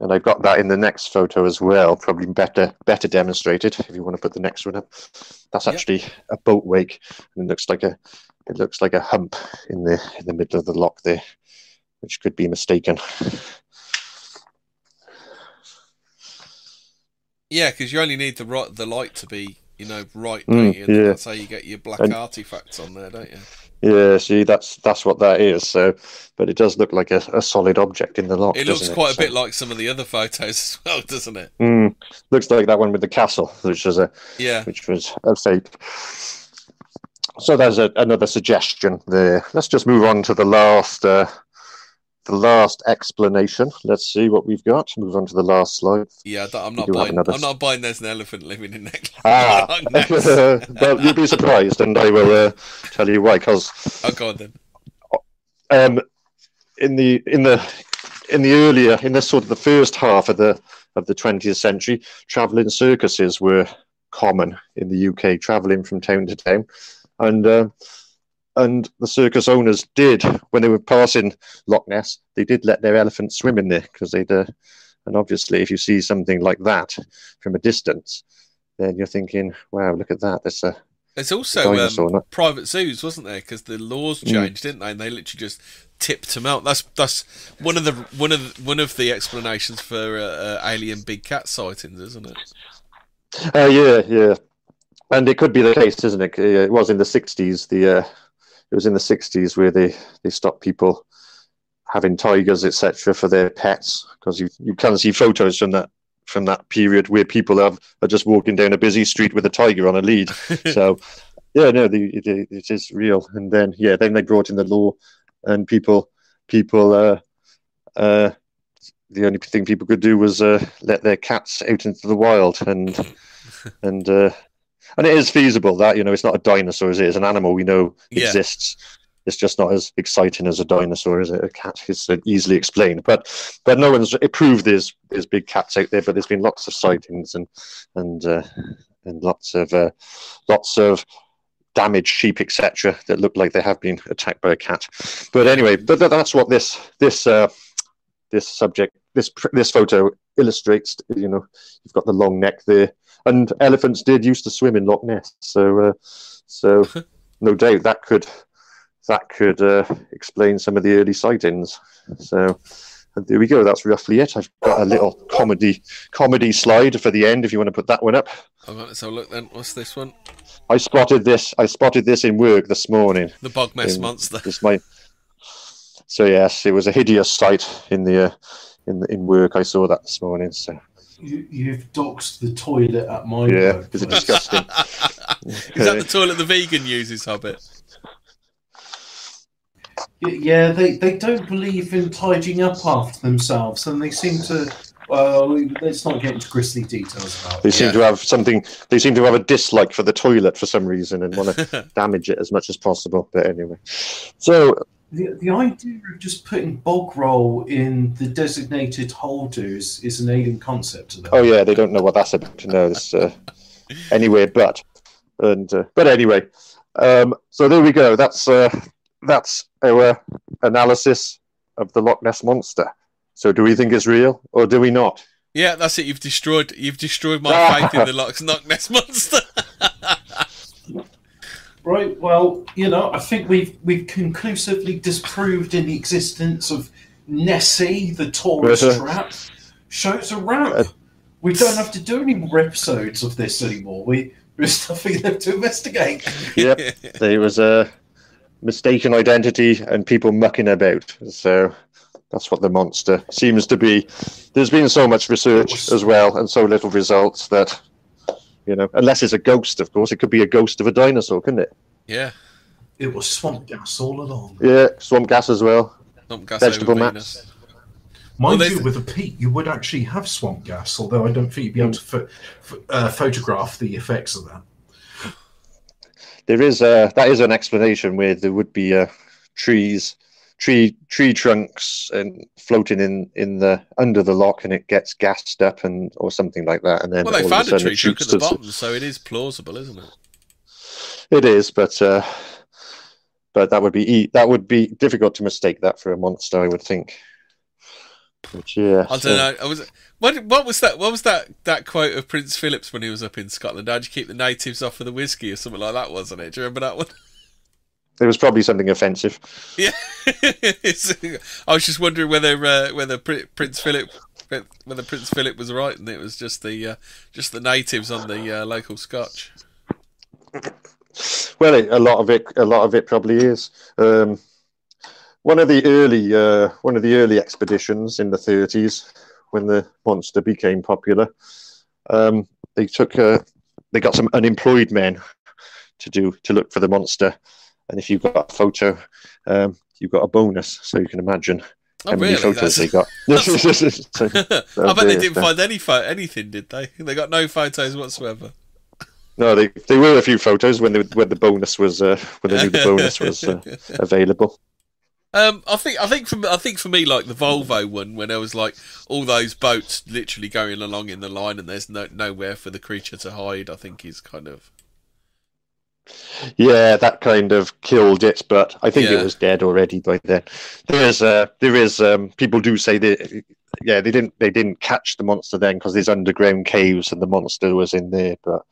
And I've got that in the next photo as well, probably better better demonstrated if you want to put the next one up. That's Yep. actually a boat wake, and it looks like a it looks like a hump in the in the middle of the lock there, which could be mistaken. Yeah, because you only need the right the light to be, you know, right. Mm, don't you? Yeah. That's how you get your black And- artifacts on there, don't you? Yeah, see, that's that's what that is. So, but it does look like a, a solid object in the lock. It looks quite a So- bit like some of the other photos as well, doesn't it? Mm, looks like that one with the castle, which was a Yeah. which was a fake. So there's a, another suggestion there. Let's just move on to the last, uh, the last explanation. Let's see what we've got. Move on to the last slide. Yeah, I'm not buying. another I'm not buying. There's an elephant living in there. Ah, well, you'll be surprised, and I will uh, tell you why. Because oh god, then. um, in the in the in the earlier in the sort of the first half of the of the 20th century, travelling circuses were common in the UK, travelling from town to town, and uh, and the circus owners did when they were passing Loch Ness, they did let their elephants swim in there because they'd. Uh, and obviously, if you see something like that from a distance, then you're thinking, "Wow, look at that! That's a There's also dinosaur." um, private zoos, wasn't there? Because the laws Mm. changed, didn't they? And they literally just tipped them out. That's that's one of the one of the, one of the explanations for uh, uh, alien big cat sightings, isn't it? Uh, yeah, yeah, and it could be the case, isn't it? Uh, It was in the '60s. The uh, it was in the '60s where they they stopped people having tigers, etc., for their pets because you you can see photos from that from that period where people are are just walking down a busy street with a tiger on a lead. so yeah, no, the, it, it is real. And then yeah, then they brought in the law, and people people uh, uh, the only thing people could do was uh, let their cats out into the wild, and and uh, and it is feasible that you know it's not a dinosaur, is it? It's an animal we know Yeah. exists. It's just not as exciting as a dinosaur, is it? A cat is easily explained, but but no one's it proved there's there's big cats out there, but there's been lots of sightings and and uh, and lots of uh, lots of damaged sheep, etc., that look like they have been attacked by a cat. But anyway, but that's what this this uh, this subject this this photo illustrates. You know, you've got the long neck there, and elephants did used to swim in Loch Ness, so uh, so no doubt that could that could uh, explain some of the early sightings. So. And there we go. That's roughly it. I've got a little comedy comedy slide for the end. If you want to put that one up, All right, let's have a look then. What's this one? I spotted this. I spotted this in work this morning. The bog mess in- monster. This my. So yes, it was a hideous sight in the uh, in in work. I saw that this morning. So You, you've doxed the toilet at my Yeah, work. is it disgusting? Is that the toilet the vegan uses, Hobbit? Yeah, they, they don't believe in tidying up after themselves, and they seem to. Well, let's not get into grisly details about They it. seem Yeah. to have something. They seem to have a dislike for the toilet for some reason and want to damage it as much as possible. But anyway, so The, the idea of just putting bog roll in the designated holders is an alien concept to them. oh yeah, they don't know what that's about. No, it's uh, anywhere but. And uh, but anyway, um, so there we go. That's uh, that's our analysis of the Loch Ness monster. So do we think it's real or do we not? Yeah, that's it. You've destroyed. You've destroyed my faith in the Loch Loch Ness monster. Right. Well, you know, I think we've we've conclusively disproved in the existence of Nessie, the Taurus Uh-huh. trap. Show's a wrap. Uh, we don't have to do any more episodes of this anymore. We there's nothing left to investigate. Yep, there was a mistaken identity and people mucking about. So that's what the monster seems to be. There's been so much research as well and so little results that, you know, unless it's a ghost, of course, it could be a ghost of a dinosaur, couldn't it? yeah, It was swamp gas all along. Yeah, swamp gas as well. not gas Vegetable over maps. Venus. Mind Well, you, with a peat, you would actually have swamp gas, although I don't think you'd be able to pho- pho- uh, photograph the effects of that. There is a that is an explanation where there would be uh, trees, tree tree trunks and floating in in the under the lock, and it gets gassed up and or something like that, and then Well, they found a sudden tree trunk at the to- bottom, so it is plausible, isn't it? It is, but uh, but that would be that would be difficult to mistake that for a monster, I would think. But yeah, I don't so- know. I was what? What was that? What was that? That quote of Prince Philip's when he was up in Scotland? How'd you keep the natives off of the whiskey or something like that? Wasn't it? Do you remember that one? It was probably something offensive. Yeah. I was just wondering whether uh, whether Prince Philip whether Prince Philip was right and it was just the uh, just the natives on the uh, local Scotch. Well, it, a lot of it, a lot of it probably is. Um, one of the early, uh, one of the early expeditions in the 30s, when the monster became popular, um, they took, uh, they got some unemployed men to do to look for the monster, and if you've got a photo, um, you got a bonus. So you can imagine Oh how many really? photos they That's- got. So- I bet they didn't so- find any pho- anything, did they? They got no photos whatsoever. no, they there were a few photos when the when the bonus was uh, when they knew the bonus was uh, available. Um, I think I think for I think for me like the Volvo one when there was like all those boats literally going along in the line and there's no nowhere for the creature to hide. I think is kind of Yeah, that kind of killed it, but I think Yeah. it was dead already by then. There is, uh, there is. Um, people do say that, yeah, they didn't, they didn't catch the monster then because there's underground caves and the monster was in there. But,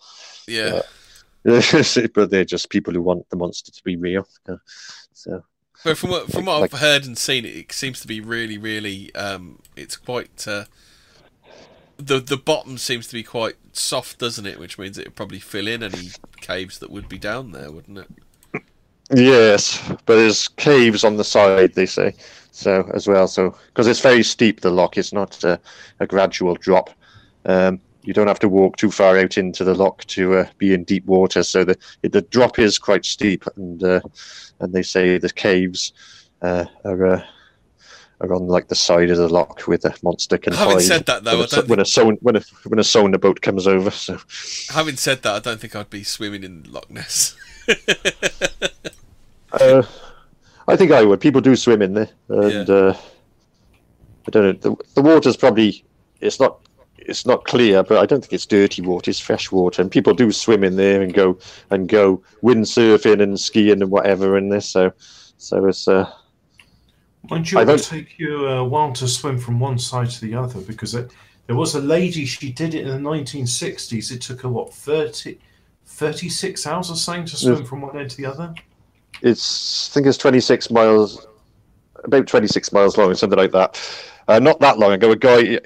yeah. but they're just people who want the monster to be real. Uh, So But from what from what Like- I've heard and seen, it, it seems to be really really. Um, it's quite. Uh, the the bottom seems to be quite soft, doesn't it? Which means it would probably fill in any caves that would be down there, wouldn't it? yes, but there's caves on the side. They say so as well. So because it's very steep, the lock. It's not uh, a gradual drop. Um, you don't have to walk too far out into the lock to uh, be in deep water. So the the drop is quite steep, and uh, and they say the caves uh, are uh, are on like the side of the lock with a monster can Having hide. said that, though, when, I a, don't when a when a when a sonar boat comes over. So Having said that, I don't think I'd be swimming in Loch Ness. uh, I think I would. People do swim in there, and uh, I don't know. The, the water's probably it's not it's not clear, but I don't think it's dirty water. It's fresh water, and people do swim in there and go and go windsurfing and skiing and whatever in this. So so it's uh, Mind you, I it will don't- take you a while to swim from one side to the other because it, there was a lady, she did it in the 1960s. It took her, what, 30, 36 hours or something to swim from one end to the other? it's I think it's 26 miles, about 26 miles long, something like that. Uh, not that long ago, a guy,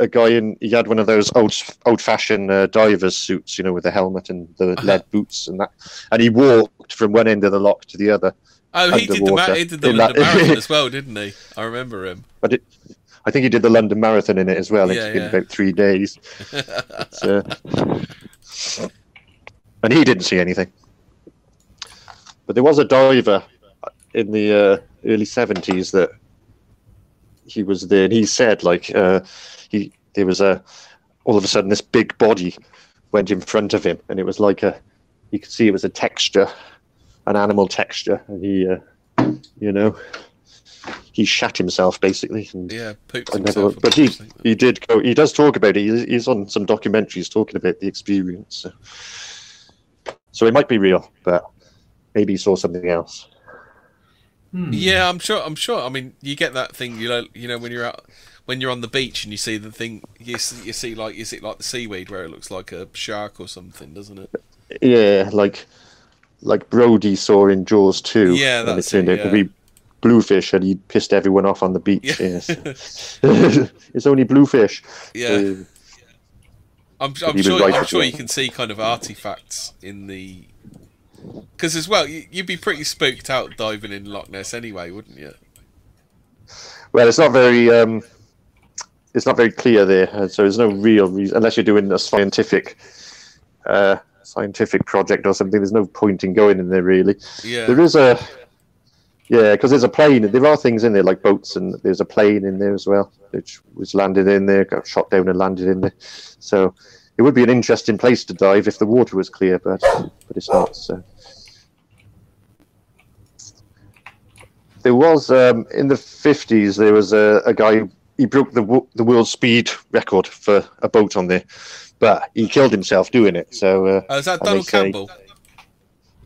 a guy in, he had one of those old, old-fashioned uh, divers suits, you know, with the helmet and the Uh-huh. lead boots and that, and he walked from one end of the lock to the other. Oh, he did the he did the, In the that- marathon as well, didn't he? I remember him. I, did, I think he did the London Marathon in it as well. Yeah, it's been yeah. about three days. So, and he didn't see anything. But there was a diver in the uh, early seventies that he was there, and he said like uh, he there was a all of a sudden this big body went in front of him, and it was like a you could see it was a texture, an animal texture, and he uh, you know he shat himself basically. And, Yeah, poops I never, but he obviously. he did go. He does talk about it. He's, he's on some documentaries talking about the experience. So. so it might be real, but maybe he saw something else. Hmm. Yeah, I'm sure. I'm sure. I mean, you get that thing. You know, you know when you're out, when you're on the beach and you see the thing. You see, you see like is it like the seaweed where it looks like a shark or something, doesn't it? Yeah, like like Brody saw in Jaws two. Yeah, and it that's turned it, out to be bluefish, and he pissed everyone off on the beach. Yeah. Yes, it's only bluefish. Yeah. Uh, I'm, I'm sure. right I'm sure you can see kind of artifacts in the. Because as well, you, you'd be pretty spooked out diving in Loch Ness anyway, wouldn't you? well, it's not very. Um, it's not very clear there, so there's no real reason unless you're doing a scientific, uh, scientific project or something. There's no point in going in there really. Yeah. There is a, yeah, because there's a plane. There are things in there like boats, and there's a plane in there as well, which was landed in there, got shot down and landed in there. So it would be an interesting place to dive if the water was clear, but but it's not. So there was um, in the fifties. There was a, a guy. He broke the the world speed record for a boat on there, but he killed himself doing it. So uh, Oh, is that Donald say- Campbell?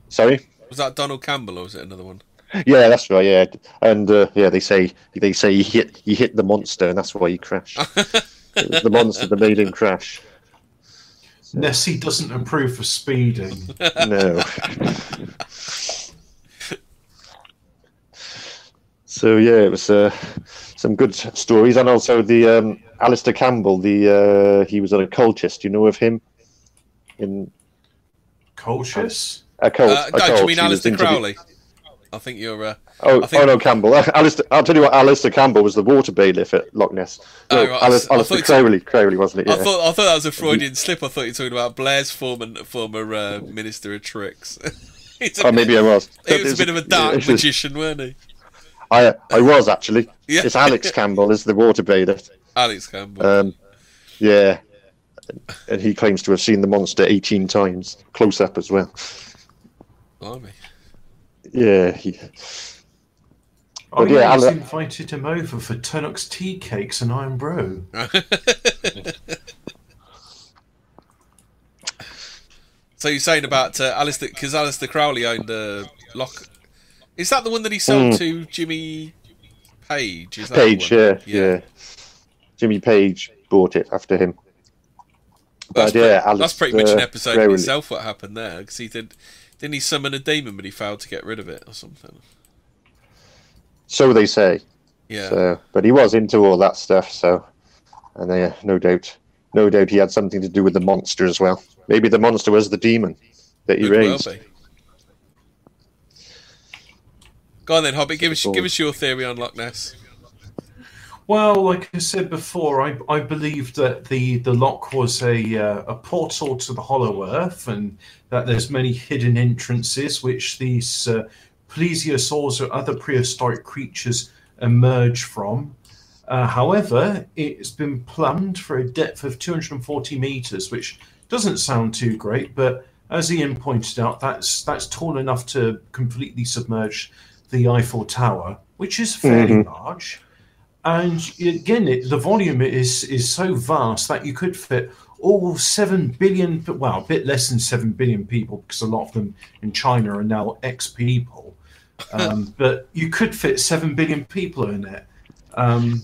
sorry. Was that Donald Campbell, or was it another one? Yeah, that's right. Yeah, and uh, yeah, they say they say he hit he hit the monster, and that's why he crashed. it was the monster that made him crash. Nessie doesn't approve of speeding. No. so yeah, it was uh, some good stories, and also the um, Alistair Campbell. The uh, he was an occultist. Do you know of him? In Colchis? a cult. Uh, a no, do cult. you mean He Alistair interview- Crowley? I think you're. Uh, Oh, I think- oh no, Campbell. Alistair, I'll tell you what. Alistair Campbell was the water bailiff at Loch Ness. No, Oh, right, I Alis- s- I Alistair thought you- Crowley. Crowley, wasn't it? Yeah. I thought I thought that was a Freudian slip. I thought you were talking about Blair's former former uh, minister of tricks. A Oh, maybe I was. He was a bit of a dark It's just- magician, weren't he? I I was actually. Yeah. It's Alex Campbell is the water bailiff. Alex Campbell. Um, yeah, and he claims to have seen the monster eighteen times, close up as well. Blimey. Yeah, he, Oh, But yeah, yeah, he's I'll- invited him over for Tunnock's tea cakes and Irn-Bru. so you're saying about uh, Alistair because Aleister Crowley owned uh, Lock. Is that the one that he sold Mm. to Jimmy Page? Is that Page. one? Yeah, yeah, Jimmy Page bought it after him. That's, But yeah, pretty, that's pretty much an Aleister episode in itself. What happened there? Because he did. Didn't he summon a demon, but he failed to get rid of it or something? So they say. Yeah. So, but he was into all that stuff. So, and uh, no doubt, no doubt, he had something to do with the monster as well. Maybe the monster was the demon that he Could well raised. be. Go on then, Hobbit. Give us give us your theory on Loch Ness. Well, like I said before, I, I believe that the, the lock was a uh, a portal to the Hollow Earth, and that there's many hidden entrances which these uh, plesiosaurs or other prehistoric creatures emerge from. Uh, however, it's been plumbed for a depth of 240 meters, which doesn't sound too great, but as Ian pointed out, that's that's tall enough to completely submerge the Eiffel Tower, which is fairly large. And again, it, the volume is is so vast that you could fit all seven billion, well, a bit less than seven billion people, because a lot of them in China are now ex people. Um, but you could fit seven billion people in it. Um,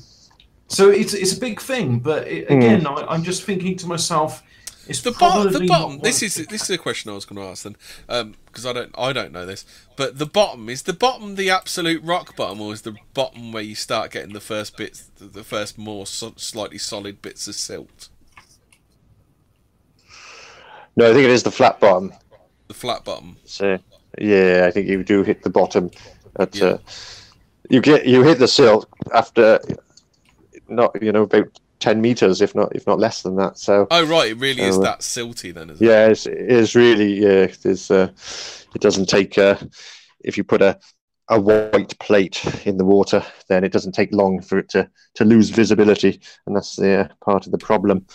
so it's it's a big thing. But it, again, I, I'm just thinking to myself, it's The bottom. The bottom. This is it. this is a question I was going to ask then, because I don't I don't know this. But the bottom is the bottom the absolute rock bottom, or is the bottom where you start getting the first bits, the- the first more so, slightly solid bits of silt, No, I think it is the flat bottom. the flat bottom. So yeah, I think you do hit the bottom. At, Yeah. uh, you get you hit the silt after not you know about ten meters, if not if not less than that. So Oh right, it really is uh, that silty then, is it? yeah, it's, it is really yeah. There's uh, it doesn't take uh, if you put a a white plate in the water, then it doesn't take long for it to to lose visibility, and that's the uh, part of the problem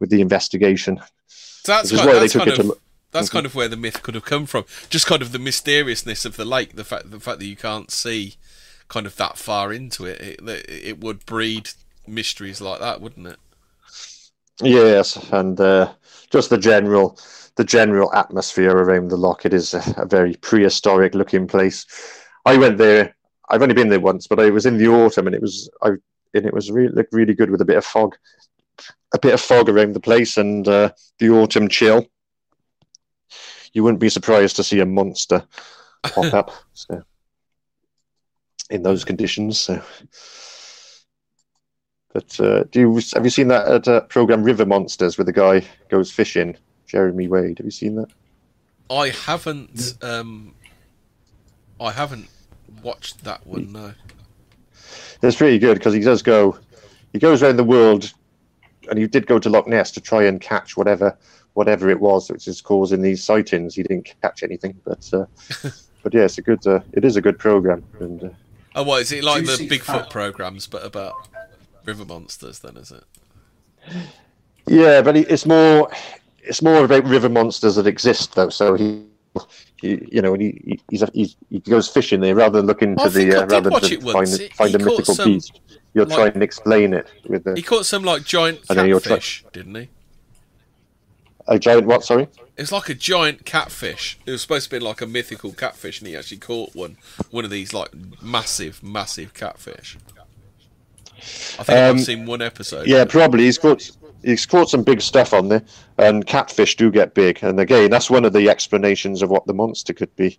with the investigation. So that's Which is kind, they that's took kind it of to that's kind of where the myth could have come from. Just kind of the mysteriousness of the lake, the fact the fact that you can't see kind of that far into it, it, it would breed mysteries like that, wouldn't it? Yes, and uh, just the general the general atmosphere around the lock. It is a, a very prehistoric looking place. I went there. I've only been there once, but I was in the autumn, and it was I and it was really looked really good with a bit of fog, a bit of fog around the place, and uh, the autumn chill. You wouldn't be surprised to see a monster pop up. So in those conditions, so. But uh, do you have you seen that at, uh, program River Monsters where the guy goes fishing? Jeremy Wade. Have you seen that? I haven't um I haven't watched that one, no. It's pretty good because he does go. He goes around the world, and he did go to Loch Ness to try and catch whatever whatever it was which is causing these sightings. He didn't catch anything, but uh, but yeah, it's a good. Uh, it is a good program, and uh, Oh what is it like the Bigfoot fat. programs but about river monsters then is it? yeah, but it's more it's more about river monsters that exist though. So he. He, you know, he, he he's, a, he's he goes fishing there rather than looking to the uh, rather than find He- find a mythical some, beast. You're like- try and explain it with the He caught some like giant you're try- catfish, didn't he? a giant what? Sorry. It's like a giant catfish. It was supposed to be like a mythical catfish, and he actually caught one. One of these like massive, massive catfish. I think I've Um, seen one episode. Yeah, probably. He's caught he's caught some big stuff on there, and catfish do get big. And again, that's one of the explanations of what the monster could be.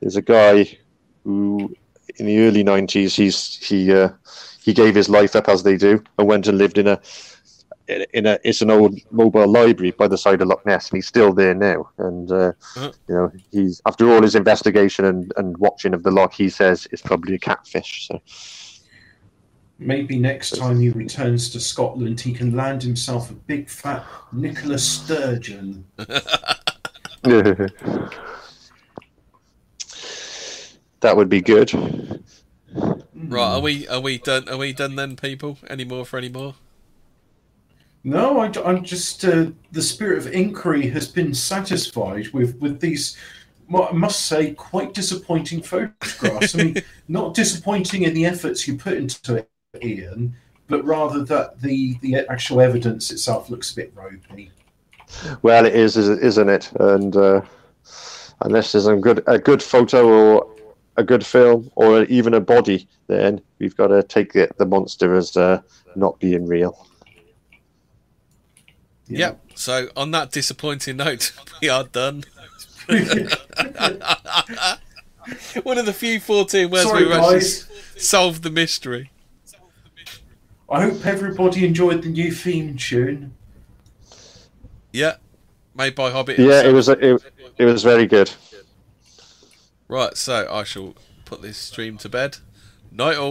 There's a guy who, in the early '90s, he's he uh, he gave his life up as they do, and went and lived in a in a it's an old mobile library by the side of Loch Ness, and he's still there now. And uh, Uh-huh. you know, he's after all his investigation and, and watching of the loch, he says it's probably a catfish. So. Maybe next time he returns to Scotland, he can land himself a big fat Nicholas Sturgeon. that would be good. Right, are we are we done? Are we done then, people? Any more for any more? No, I, am just uh, the spirit of inquiry has been satisfied with with these. Well, I must say, quite disappointing photographs. I mean, not disappointing in the efforts you put into it, Ian, but rather that the the actual evidence itself looks a bit ropey. Well, it is, is- isn't it? And uh, unless there's a good a good photo or a good film or even a body, then we've got to take it, the monster as uh, not being real. Yep. So on that disappointing note, we are done. One of the few fourteen words Sorry, we've guys. solved the mystery. I hope everybody enjoyed the new theme tune. Yeah. Made by Hobbit. Yeah, himself. it was it, it was very good. Right, so I shall put this stream to bed. Night all.